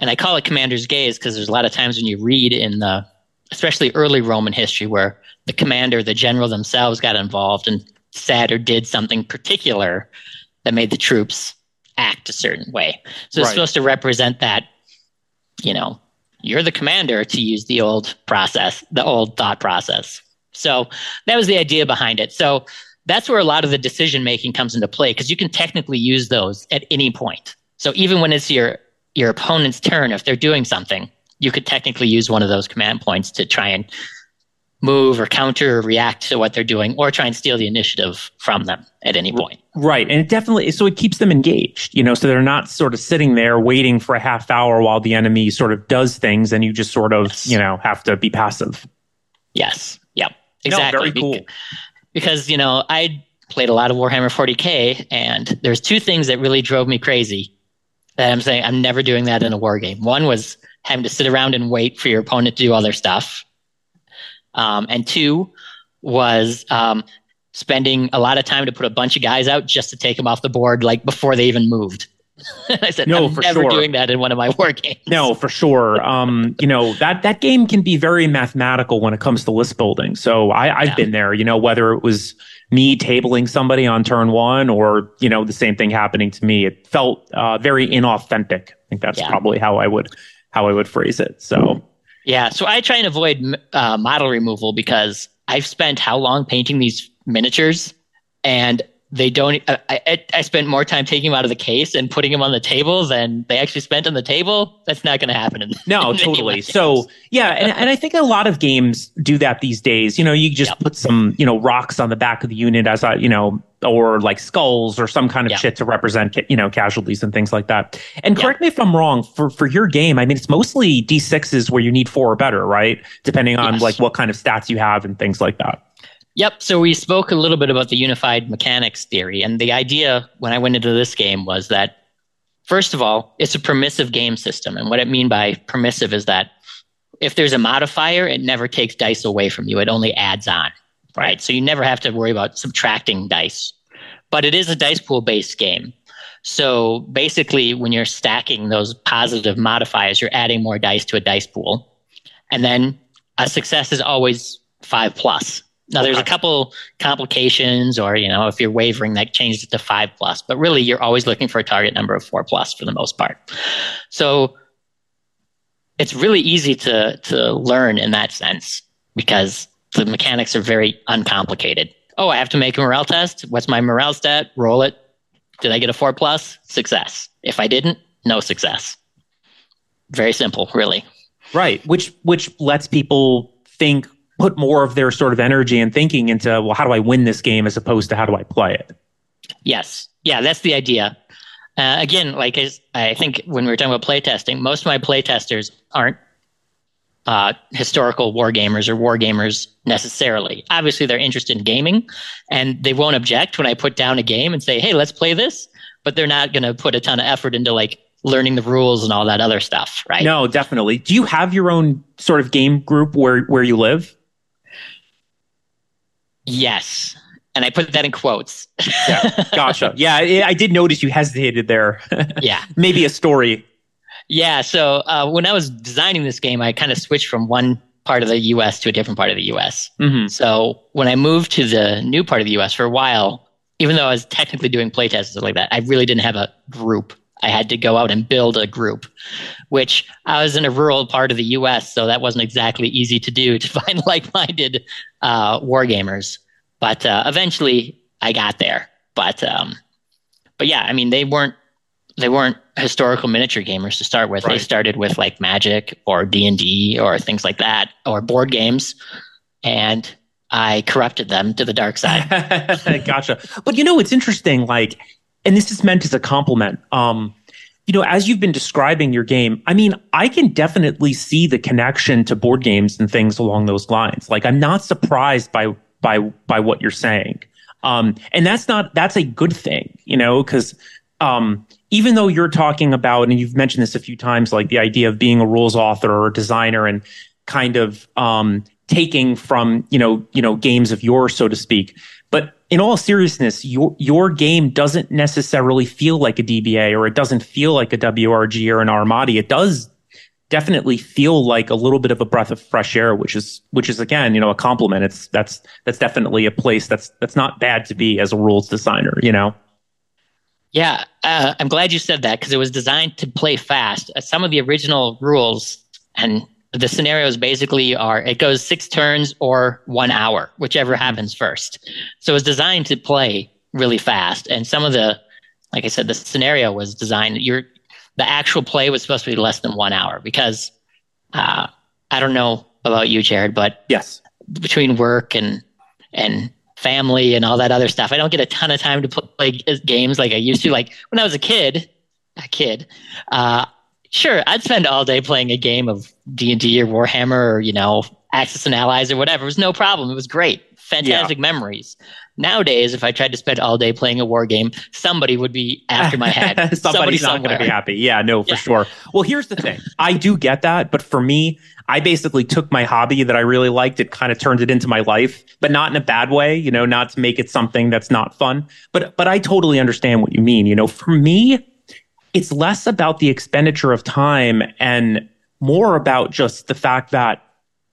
and I call it commander's gaze because there's a lot of times when you read in the, especially early Roman history, where the commander, the general themselves got involved and said or did something particular that made the troops act a certain way. So it's right. supposed to represent that, you know, you're the commander to use the old process, the old thought process. So that was the idea behind it. So that's where a lot of the decision making comes into play because you can technically use those at any point. So even when it's your your opponent's turn, if they're doing something, you could technically use one of those command points to try and move or counter or react to what they're doing or try and steal the initiative from them at any point. Right. And it definitely, so it keeps them engaged, you know, so they're not sort of sitting there waiting for a half hour while the enemy sort of does things and you just sort of, yes. you know, have to be passive. Yes. Yep. Exactly. No, very cool. Because, you know, I played a lot of Warhammer 40K and there's two things that really drove me crazy that I'm saying I'm never doing that in a war game. One was having to sit around and wait for your opponent to do all their stuff. Um, and two was um, spending a lot of time to put a bunch of guys out just to take them off the board, like before they even moved. [LAUGHS] I said, no, I'm for never sure. doing that in one of my [LAUGHS] war games. No, for sure. Um, you know that that game can be very mathematical when it comes to list building. So I, I've yeah. been there. You know, whether it was me tabling somebody on turn one or you know the same thing happening to me, it felt uh, very inauthentic. I think that's yeah. probably how I would how I would phrase it. So yeah, so I try and avoid uh, model removal because I've spent how long painting these miniatures, and they don't. Uh, I, I, I spent more time taking them out of the case and putting them on the table than they actually spent on the table. That's not going to happen. In, no, [LAUGHS] in totally. So yeah, and, and I think a lot of games do that these days. You know, you just yep. put some you know rocks on the back of the unit as a you know or like skulls or some kind of yeah. chit to represent you know casualties and things like that. And correct yeah. me if I'm wrong. For for your game, I mean it's mostly d6s where you need four or better, right? Depending on yes. like what kind of stats you have and things like that. Yep. So we spoke a little bit about the unified mechanics theory, and the idea when I went into this game was that first of all, it's a permissive game system, and what I mean by permissive is that if there's a modifier, it never takes dice away from you; it only adds on right? So you never have to worry about subtracting dice. But it is a dice pool based game. So basically, when you're stacking those positive modifiers, you're adding more dice to a dice pool. And then a success is always five plus. Now, there's a couple complications, or you know, if you're wavering, that changes it to five plus. But really, you're always looking for a target number of four plus for the most part. So it's really easy to to learn in that sense because the mechanics are very uncomplicated. Oh, I have to make a morale test. What's my morale stat? Roll it. Did I get a four plus? Success. If I didn't, no success. Very simple, really. Right. Which which lets people think put more of their sort of energy and thinking into well, how do I win this game as opposed to how do I play it? Yes. Yeah, that's the idea. Uh, again, like I think when we were talking about playtesting, most of my playtesters aren't uh, historical war gamers or war gamers necessarily. Obviously, they're interested in gaming and they won't object when I put down a game and say, hey, let's play this. But they're not going to put a ton of effort into like learning the rules and all that other stuff, right? No, definitely. Do you have your own sort of game group where, where you live? Yes. And I put that in quotes. yeah, gotcha. [LAUGHS] Yeah, I did notice you hesitated there. [LAUGHS] yeah. Maybe a story yeah. So uh, when I was designing this game, I kind of switched from one part of the US to a different part of the US. Mm-hmm. So when I moved to the new part of the US for a while, even though I was technically doing playtests and stuff like that, I really didn't have a group. I had to go out and build a group, which I was in a rural part of the US, so that wasn't exactly easy to do to [LAUGHS] find like minded uh, war gamers. But uh, eventually I got there. But um, but yeah, I mean, they weren't they weren't historical miniature gamers to start with. Right. They started with like Magic or D and D or things like that, or board games, and I corrupted them to the dark side. [LAUGHS] gotcha. But you know, it's interesting. Like, and this is meant as a compliment. Um, you know, as you've been describing your game, I mean, I can definitely see the connection to board games and things along those lines. Like, I'm not surprised by by by what you're saying. Um, and that's not that's a good thing, you know, because um, even though you're talking about, and you've mentioned this a few times, like the idea of being a rules author or designer and kind of um, taking from you know you know games of yours, so to speak. But in all seriousness, your your game doesn't necessarily feel like a DBA or it doesn't feel like a WRG or an Armati. It does definitely feel like a little bit of a breath of fresh air, which is which is again, you know, a compliment. It's that's that's definitely a place that's that's not bad to be as a rules designer, you know. Yeah, uh, I'm glad you said that because it was designed to play fast. Uh, some of the original rules and the scenarios basically are it goes six turns or one hour, whichever happens first. So it's designed to play really fast. And some of the, like I said, the scenario was designed. Your the actual play was supposed to be less than one hour because uh, I don't know about you, Jared, but yes, between work and and family and all that other stuff. I don't get a ton of time to play games like I used to. Like when I was a kid, a kid, uh, sure, I'd spend all day playing a game of D and D or Warhammer or you know Axis and Allies or whatever. It was no problem. It was great, fantastic yeah. memories. Nowadays, if I tried to spend all day playing a war game, somebody would be after my head. [LAUGHS] Somebody's Somebody not going to be happy. Yeah, no, for yeah. sure. Well, here's the thing. I do get that, but for me, I basically took my hobby that I really liked, it kind of turned it into my life, but not in a bad way, you know, not to make it something that's not fun. But but I totally understand what you mean. You know, for me, it's less about the expenditure of time and more about just the fact that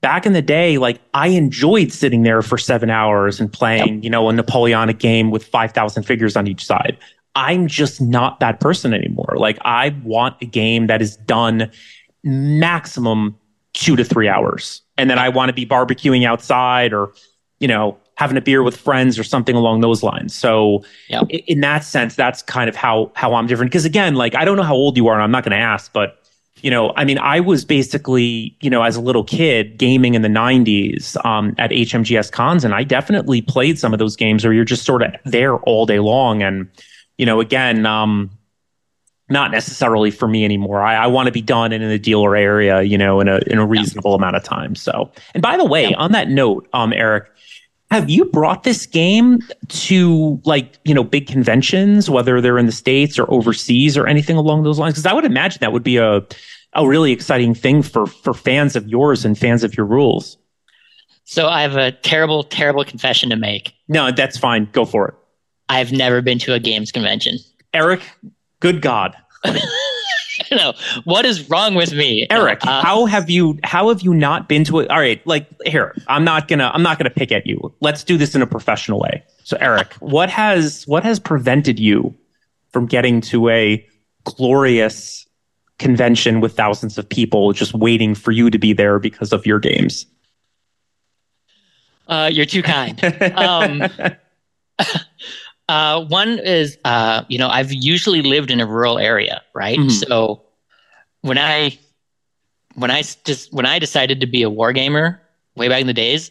back in the day, like I enjoyed sitting there for seven hours and playing, yep. you know, a Napoleonic game with 5,000 figures on each side. I'm just not that person anymore. Like I want a game that is done maximum two to three hours. And then I want to be barbecuing outside or, you know, having a beer with friends or something along those lines. So yep. in that sense, that's kind of how how I'm different. Because again, like I don't know how old you are, and I'm not going to ask, but you know, I mean, I was basically, you know, as a little kid gaming in the 90s um, at HMGS cons, and I definitely played some of those games where you're just sort of there all day long. And, you know, again, um, not necessarily for me anymore. I, I want to be done in, in the dealer area, you know, in a in a reasonable yeah. amount of time. So, and by the way, yeah. on that note, um, Eric, have you brought this game to like you know big conventions, whether they're in the states or overseas or anything along those lines? Because I would imagine that would be a a really exciting thing for for fans of yours and fans of your rules. So I have a terrible, terrible confession to make. No, that's fine. Go for it. I've never been to a games convention. Eric, Good God. [LAUGHS] [LAUGHS] know what is wrong with me, Eric? Uh, how have you? How have you not been to it? All right, like here, I'm not gonna. I'm not gonna pick at you. Let's do this in a professional way. So, Eric, what has what has prevented you from getting to a glorious convention with thousands of people just waiting for you to be there because of your games? Uh, you're too kind. Um, [LAUGHS] [LAUGHS] Uh, one is, uh, you know, I've usually lived in a rural area, right? Mm-hmm. So when I when I just when I decided to be a war gamer way back in the days,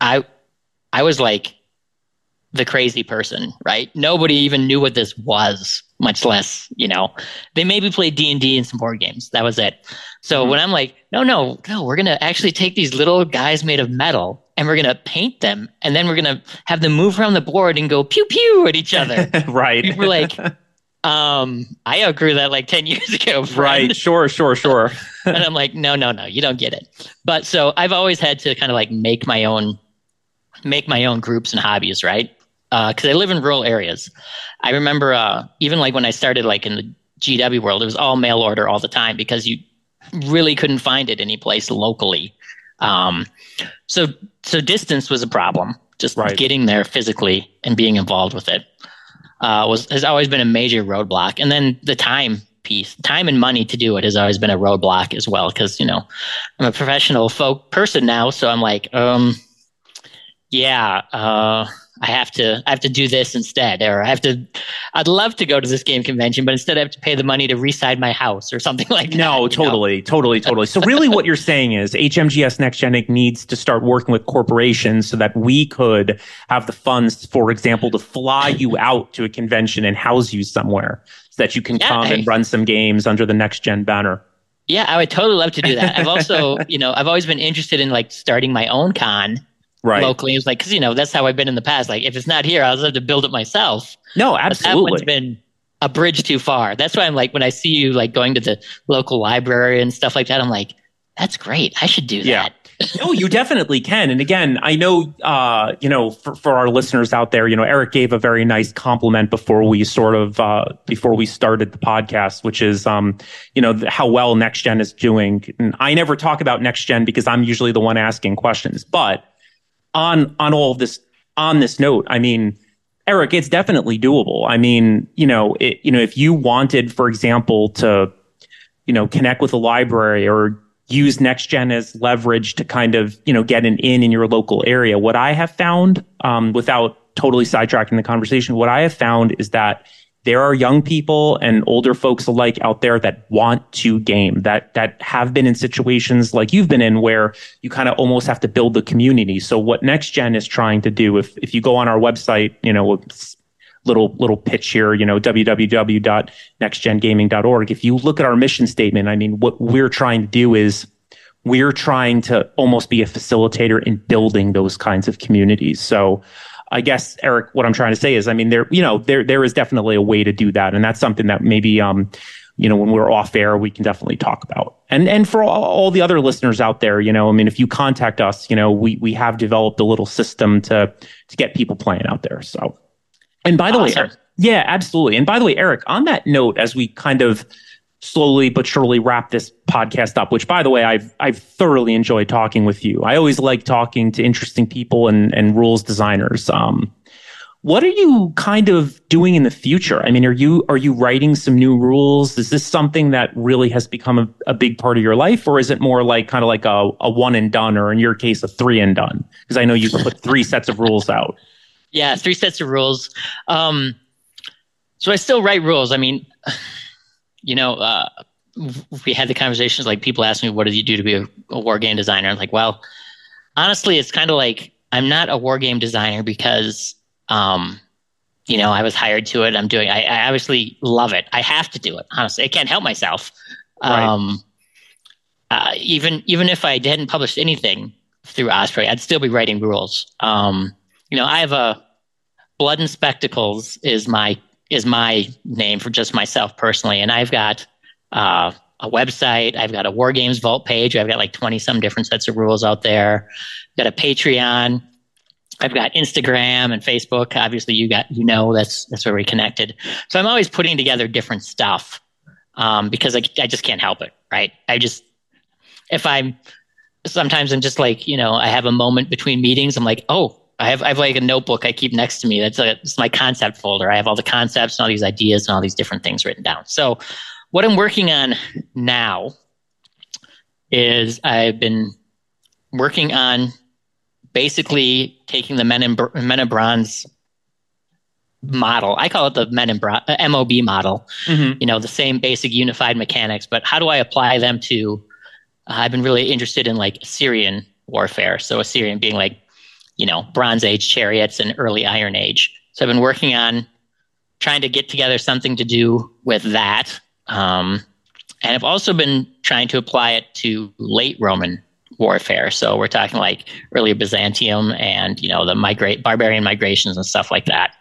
I I was like the crazy person, right? Nobody even knew what this was, much less, you know, they maybe played D and D and some board games. That was it. So mm-hmm. when I'm like, no, no, no, we're gonna actually take these little guys made of metal and we're gonna paint them, and then we're gonna have them move around the board and go pew pew at each other. [LAUGHS] right. We're like, um, I outgrew that like ten [LAUGHS] years ago. Friend. Right. Sure. Sure. Sure. [LAUGHS] and I'm like, no, no, no, you don't get it. But so I've always had to kind of like make my own, make my own groups and hobbies, right? Because uh, I live in rural areas. I remember uh, even like when I started like in the GW world, it was all mail order all the time because you really couldn't find it any place locally. Um, so so distance was a problem. Just right. getting there physically and being involved with it uh, was has always been a major roadblock. And then the time piece, time and money to do it has always been a roadblock as well. Because you know I'm a professional folk person now, so I'm like, um, yeah. Uh, I have to I have to do this instead, or I have to. I'd love to go to this game convention, but instead I have to pay the money to reside my house or something [LAUGHS] like that. No, totally, know? totally, totally. So really, what you're saying is HMGS Next Gen needs to start working with corporations so that we could have the funds, for example, to fly you out to a convention and house you somewhere, so that you can yeah, come I, and run some games under the Next Gen banner. Yeah, I would totally love to do that. I've also, [LAUGHS] you know, I've always been interested in like starting my own con right. locally. It's like because you know that's how I've been in the past. Like if it's not here, I'll just have to build it myself. No, absolutely. But that one's been a bridge too far. That's why I'm like when I see you like going to the local library and stuff like that, I'm like, that's great. I should do yeah. that. [LAUGHS] no, you definitely can. And again, I know, uh, you know, for, for our listeners out there, you know, Eric gave a very nice compliment before we sort of, uh, before we started the podcast, which is, um, you know, how well Next Gen is doing. And I never talk about Next Gen because I'm usually the one asking questions, but on on all of this on this note, I mean, Eric, it's definitely doable. I mean, you know, it, you know, if you wanted, for example, to, you know, connect with a library or use next gen as leverage to kind of, you know, get an in in your local area, what I have found, um, without totally sidetracking the conversation, what I have found is that there are young people and older folks alike out there that want to game that that have been in situations like you've been in where you kind of almost have to build the community. So what next gen is trying to do if if you go on our website you know little little pitch here you know www.nextgengaming.org if you look at our mission statement i mean what we're trying to do is we're trying to almost be a facilitator in building those kinds of communities. So I guess Eric, what I'm trying to say is, I mean, there, you know, there there is definitely a way to do that, and that's something that maybe, um, you know, when we're off air, we can definitely talk about. And and for all, all the other listeners out there, you know, I mean, if you contact us, you know, we we have developed a little system to to get people playing out there. So, and by the awesome. way, Eric, yeah, absolutely. And by the way, Eric, on that note, as we kind of slowly but surely wrap this podcast up, which by the way, I've I've thoroughly enjoyed talking with you. I always like talking to interesting people and and rules designers. Um, what are you kind of doing in the future? I mean, are you are you writing some new rules? Is this something that really has become a, a big part of your life, or is it more like kind of like a, a one and done, or in your case, a three and done? Because I know you put three sets of rules out. Yeah, three sets of rules. Um, so I still write rules. I mean you know, uh, we had the conversations like people ask me, what did you do to be a, a war game designer? I'm like, well, honestly, it's kind of like I'm not a war game designer because, um, you know, I was hired to it. I'm doing, I, I, obviously love it. I have to do it. Honestly, I can't help myself. Right. Um, uh, even, even if I hadn't published anything through Osprey, I'd still be writing rules. Um, you know, I have a blood and spectacles is my is my name for just myself personally. And I've got uh, a website. I've got a War Games Vault page. I've got like 20 some different sets of rules out there. I've got a Patreon. I've got Instagram and Facebook. Obviously, you got you know that's that's where we connected. So I'm always putting together different stuff um, because I, I just can't help it, right? I just if I'm sometimes I'm just like you know I have a moment between meetings. I'm like, oh, I have I have like a notebook I keep next to me. That's a, it's my concept folder. I have all the concepts and all these ideas and all these different things written down. So what I'm working on now is I've been working on basically taking the Men in, Men in Bronze model. I call it the Men in Bro- uh, MOB model. Mm-hmm. You know, the same basic unified mechanics, but how do I apply them to? Uh, I've been really interested in like Assyrian warfare. So Assyrian being like you know, Bronze Age chariots and early Iron Age. So I've been working on trying to get together something to do with that. Um, and I've also been trying to apply it to late Roman warfare. So we're talking like early Byzantium and, you know, the migrate barbarian migrations and stuff like that.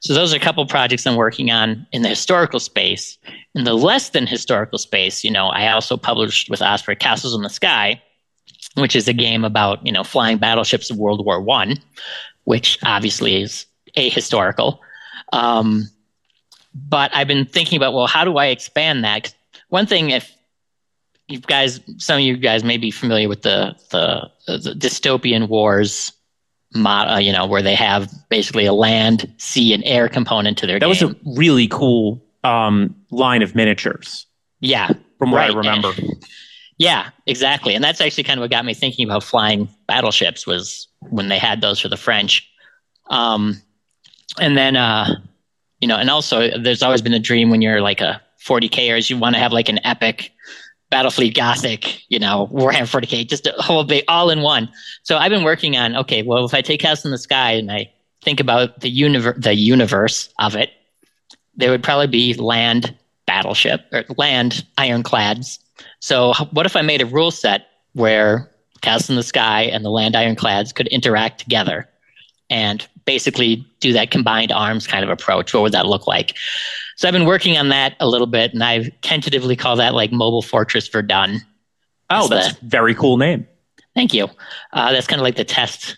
So those are a couple projects I'm working on in the historical space. In the less than historical space, you know, I also published with Osprey Castles in the Sky, which is a game about you know flying battleships of World War One, which obviously is ahistorical. Um, but I've been thinking about well, how do I expand that? One thing, if you guys, some of you guys may be familiar with the the, the dystopian wars model, uh, you know, where they have basically a land, sea, and air component to their. That game. was a really cool um, line of miniatures. Yeah, from what right. I remember. And, [LAUGHS] yeah, exactly. And that's actually kind of what got me thinking about flying battleships was when they had those for the French. Um, and then, uh, you know, and also there's always been a dream when you're like a 40Kers, you want to have like an epic Battlefleet Gothic, you know, Warhammer 40K, just a whole big all in one. So I've been working on, okay, well, if I take House in the Sky and I think about the universe, the universe of it, there would probably be land battleship or land ironclads so, what if I made a rule set where Castles in the Sky and the Land Ironclads could interact together and basically do that combined arms kind of approach? What would that look like? So, I've been working on that a little bit, and I've tentatively call that like Mobile Fortress Verdun. Oh, that's a very cool name. Thank you. Uh, that's kind of like the test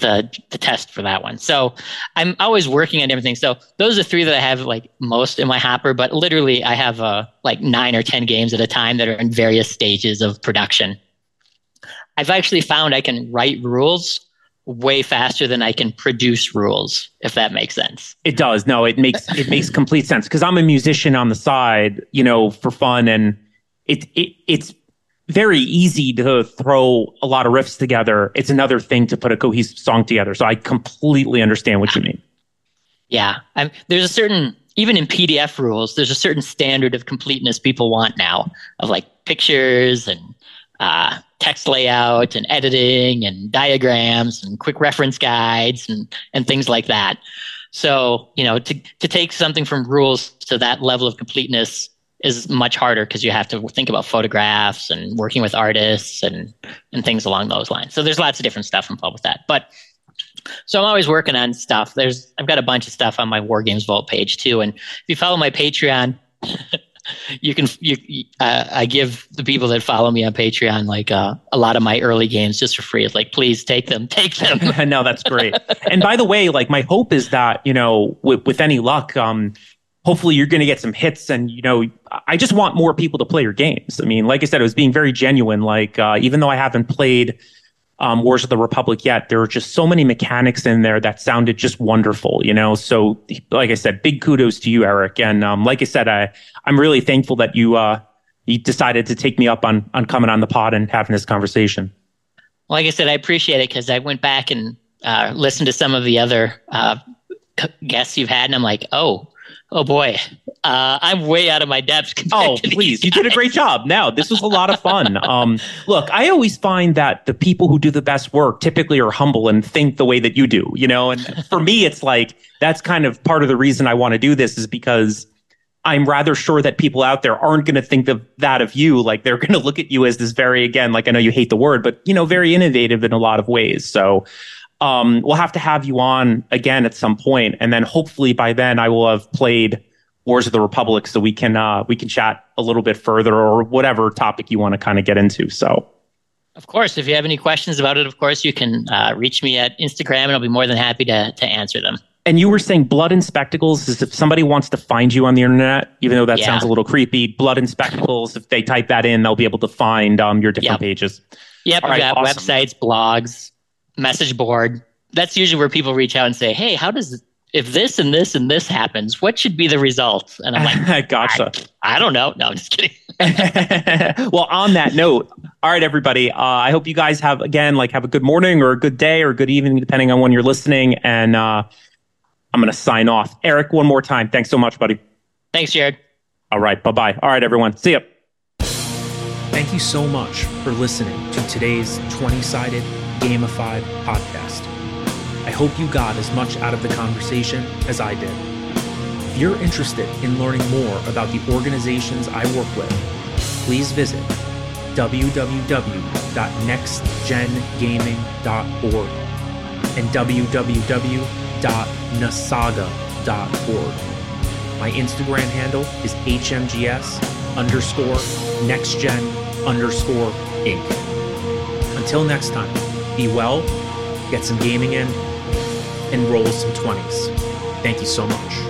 the the test for that one. So I'm always working on everything. So those are three that I have like most in my hopper. But literally, I have uh, like nine or ten games at a time that are in various stages of production. I've actually found I can write rules way faster than I can produce rules, if that makes sense. It does. No, it makes it makes complete sense because I'm a musician on the side, you know, for fun, and it, it it's very easy to throw a lot of riffs together. It's another thing to put a cohesive song together. So I completely understand what you mean. Yeah, I'm, there's a certain even in PDF rules, there's a certain standard of completeness people want now of like pictures and uh, text layout and editing and diagrams and quick reference guides and, and things like that. So, you know, to, to take something from rules to that level of completeness is much harder because you have to think about photographs and working with artists and, and things along those lines. So there's lots of different stuff involved with that. But so I'm always working on stuff. There's I've got a bunch of stuff on my War Games Vault page too. And if you follow my Patreon, [LAUGHS] you can you uh, I give the people that follow me on Patreon like uh, a lot of my early games just for free. It's like please take them, take them. [LAUGHS] no, that's great. and by the way, like my hope is that you know with, with any luck, um, hopefully you're going to get some hits and you know i just want more people to play your games i mean like i said it was being very genuine like uh, even though i haven't played um, Wars of the Republic yet. There were just so many mechanics in there that sounded just wonderful, you know. So, like I said, big kudos to you, Eric. And um, like I said, I I'm really thankful that you uh, you decided to take me up on on coming on the pod and having this conversation. Like I said, I appreciate it because I went back and uh, listened to some of the other uh, guests you've had, and I'm like, oh, oh boy, uh, I'm way out of my depth. [LAUGHS] Oh, please. You did a great job. Now, this was a lot of fun. Um, look, I always find that the people who do the best work typically are humble and think the way that you do, you know? And for me, it's like that's kind of part of the reason I want to do this is because I'm rather sure that people out there aren't going to think of that of you. Like they're going to look at you as this very, again, like I know you hate the word, but, you know, very innovative in a lot of ways. So, um, we'll have to have you on again at some point, and then hopefully by then I will have played Wars of the Republic, so we can uh, we can chat a little bit further or whatever topic you want to kind of get into. So. Of course, if you have any questions about it, of course, you can uh, reach me at Instagram and I'll be more than happy to, to answer them. And you were saying blood and spectacles is if somebody wants to find you on the internet, even though that yeah. sounds a little creepy, blood and spectacles, if they type that in, they'll be able to find um, your different yep. pages. Yep, All right, awesome. websites, blogs, message board. That's usually where people reach out and say, "Hey, how does if this and this and this happens, what should be the result?" And I'm like, [LAUGHS] "Gotcha. I, I, don't know. No, I'm just kidding." [LAUGHS] well, on that note, all right, everybody. Uh, I hope you guys have again like have a good morning or a good day or a good evening, depending on when you're listening. And uh, I'm going to sign off. Eric, one more time. Thanks so much, buddy. Thanks, Jared. All right. Bye bye. All right, everyone. See ya. Thank you so much for listening to today's 20 sided gamified podcast. I hope you got as much out of the conversation as I did. If you're interested in learning more about the organizations I work with, please visit www.nextgengaming.org and www.nasaga.org. My Instagram handle is hmgs underscore nextgen underscore inc. Until next time, be well, get some gaming in, and roll some 20s. Thank you so much.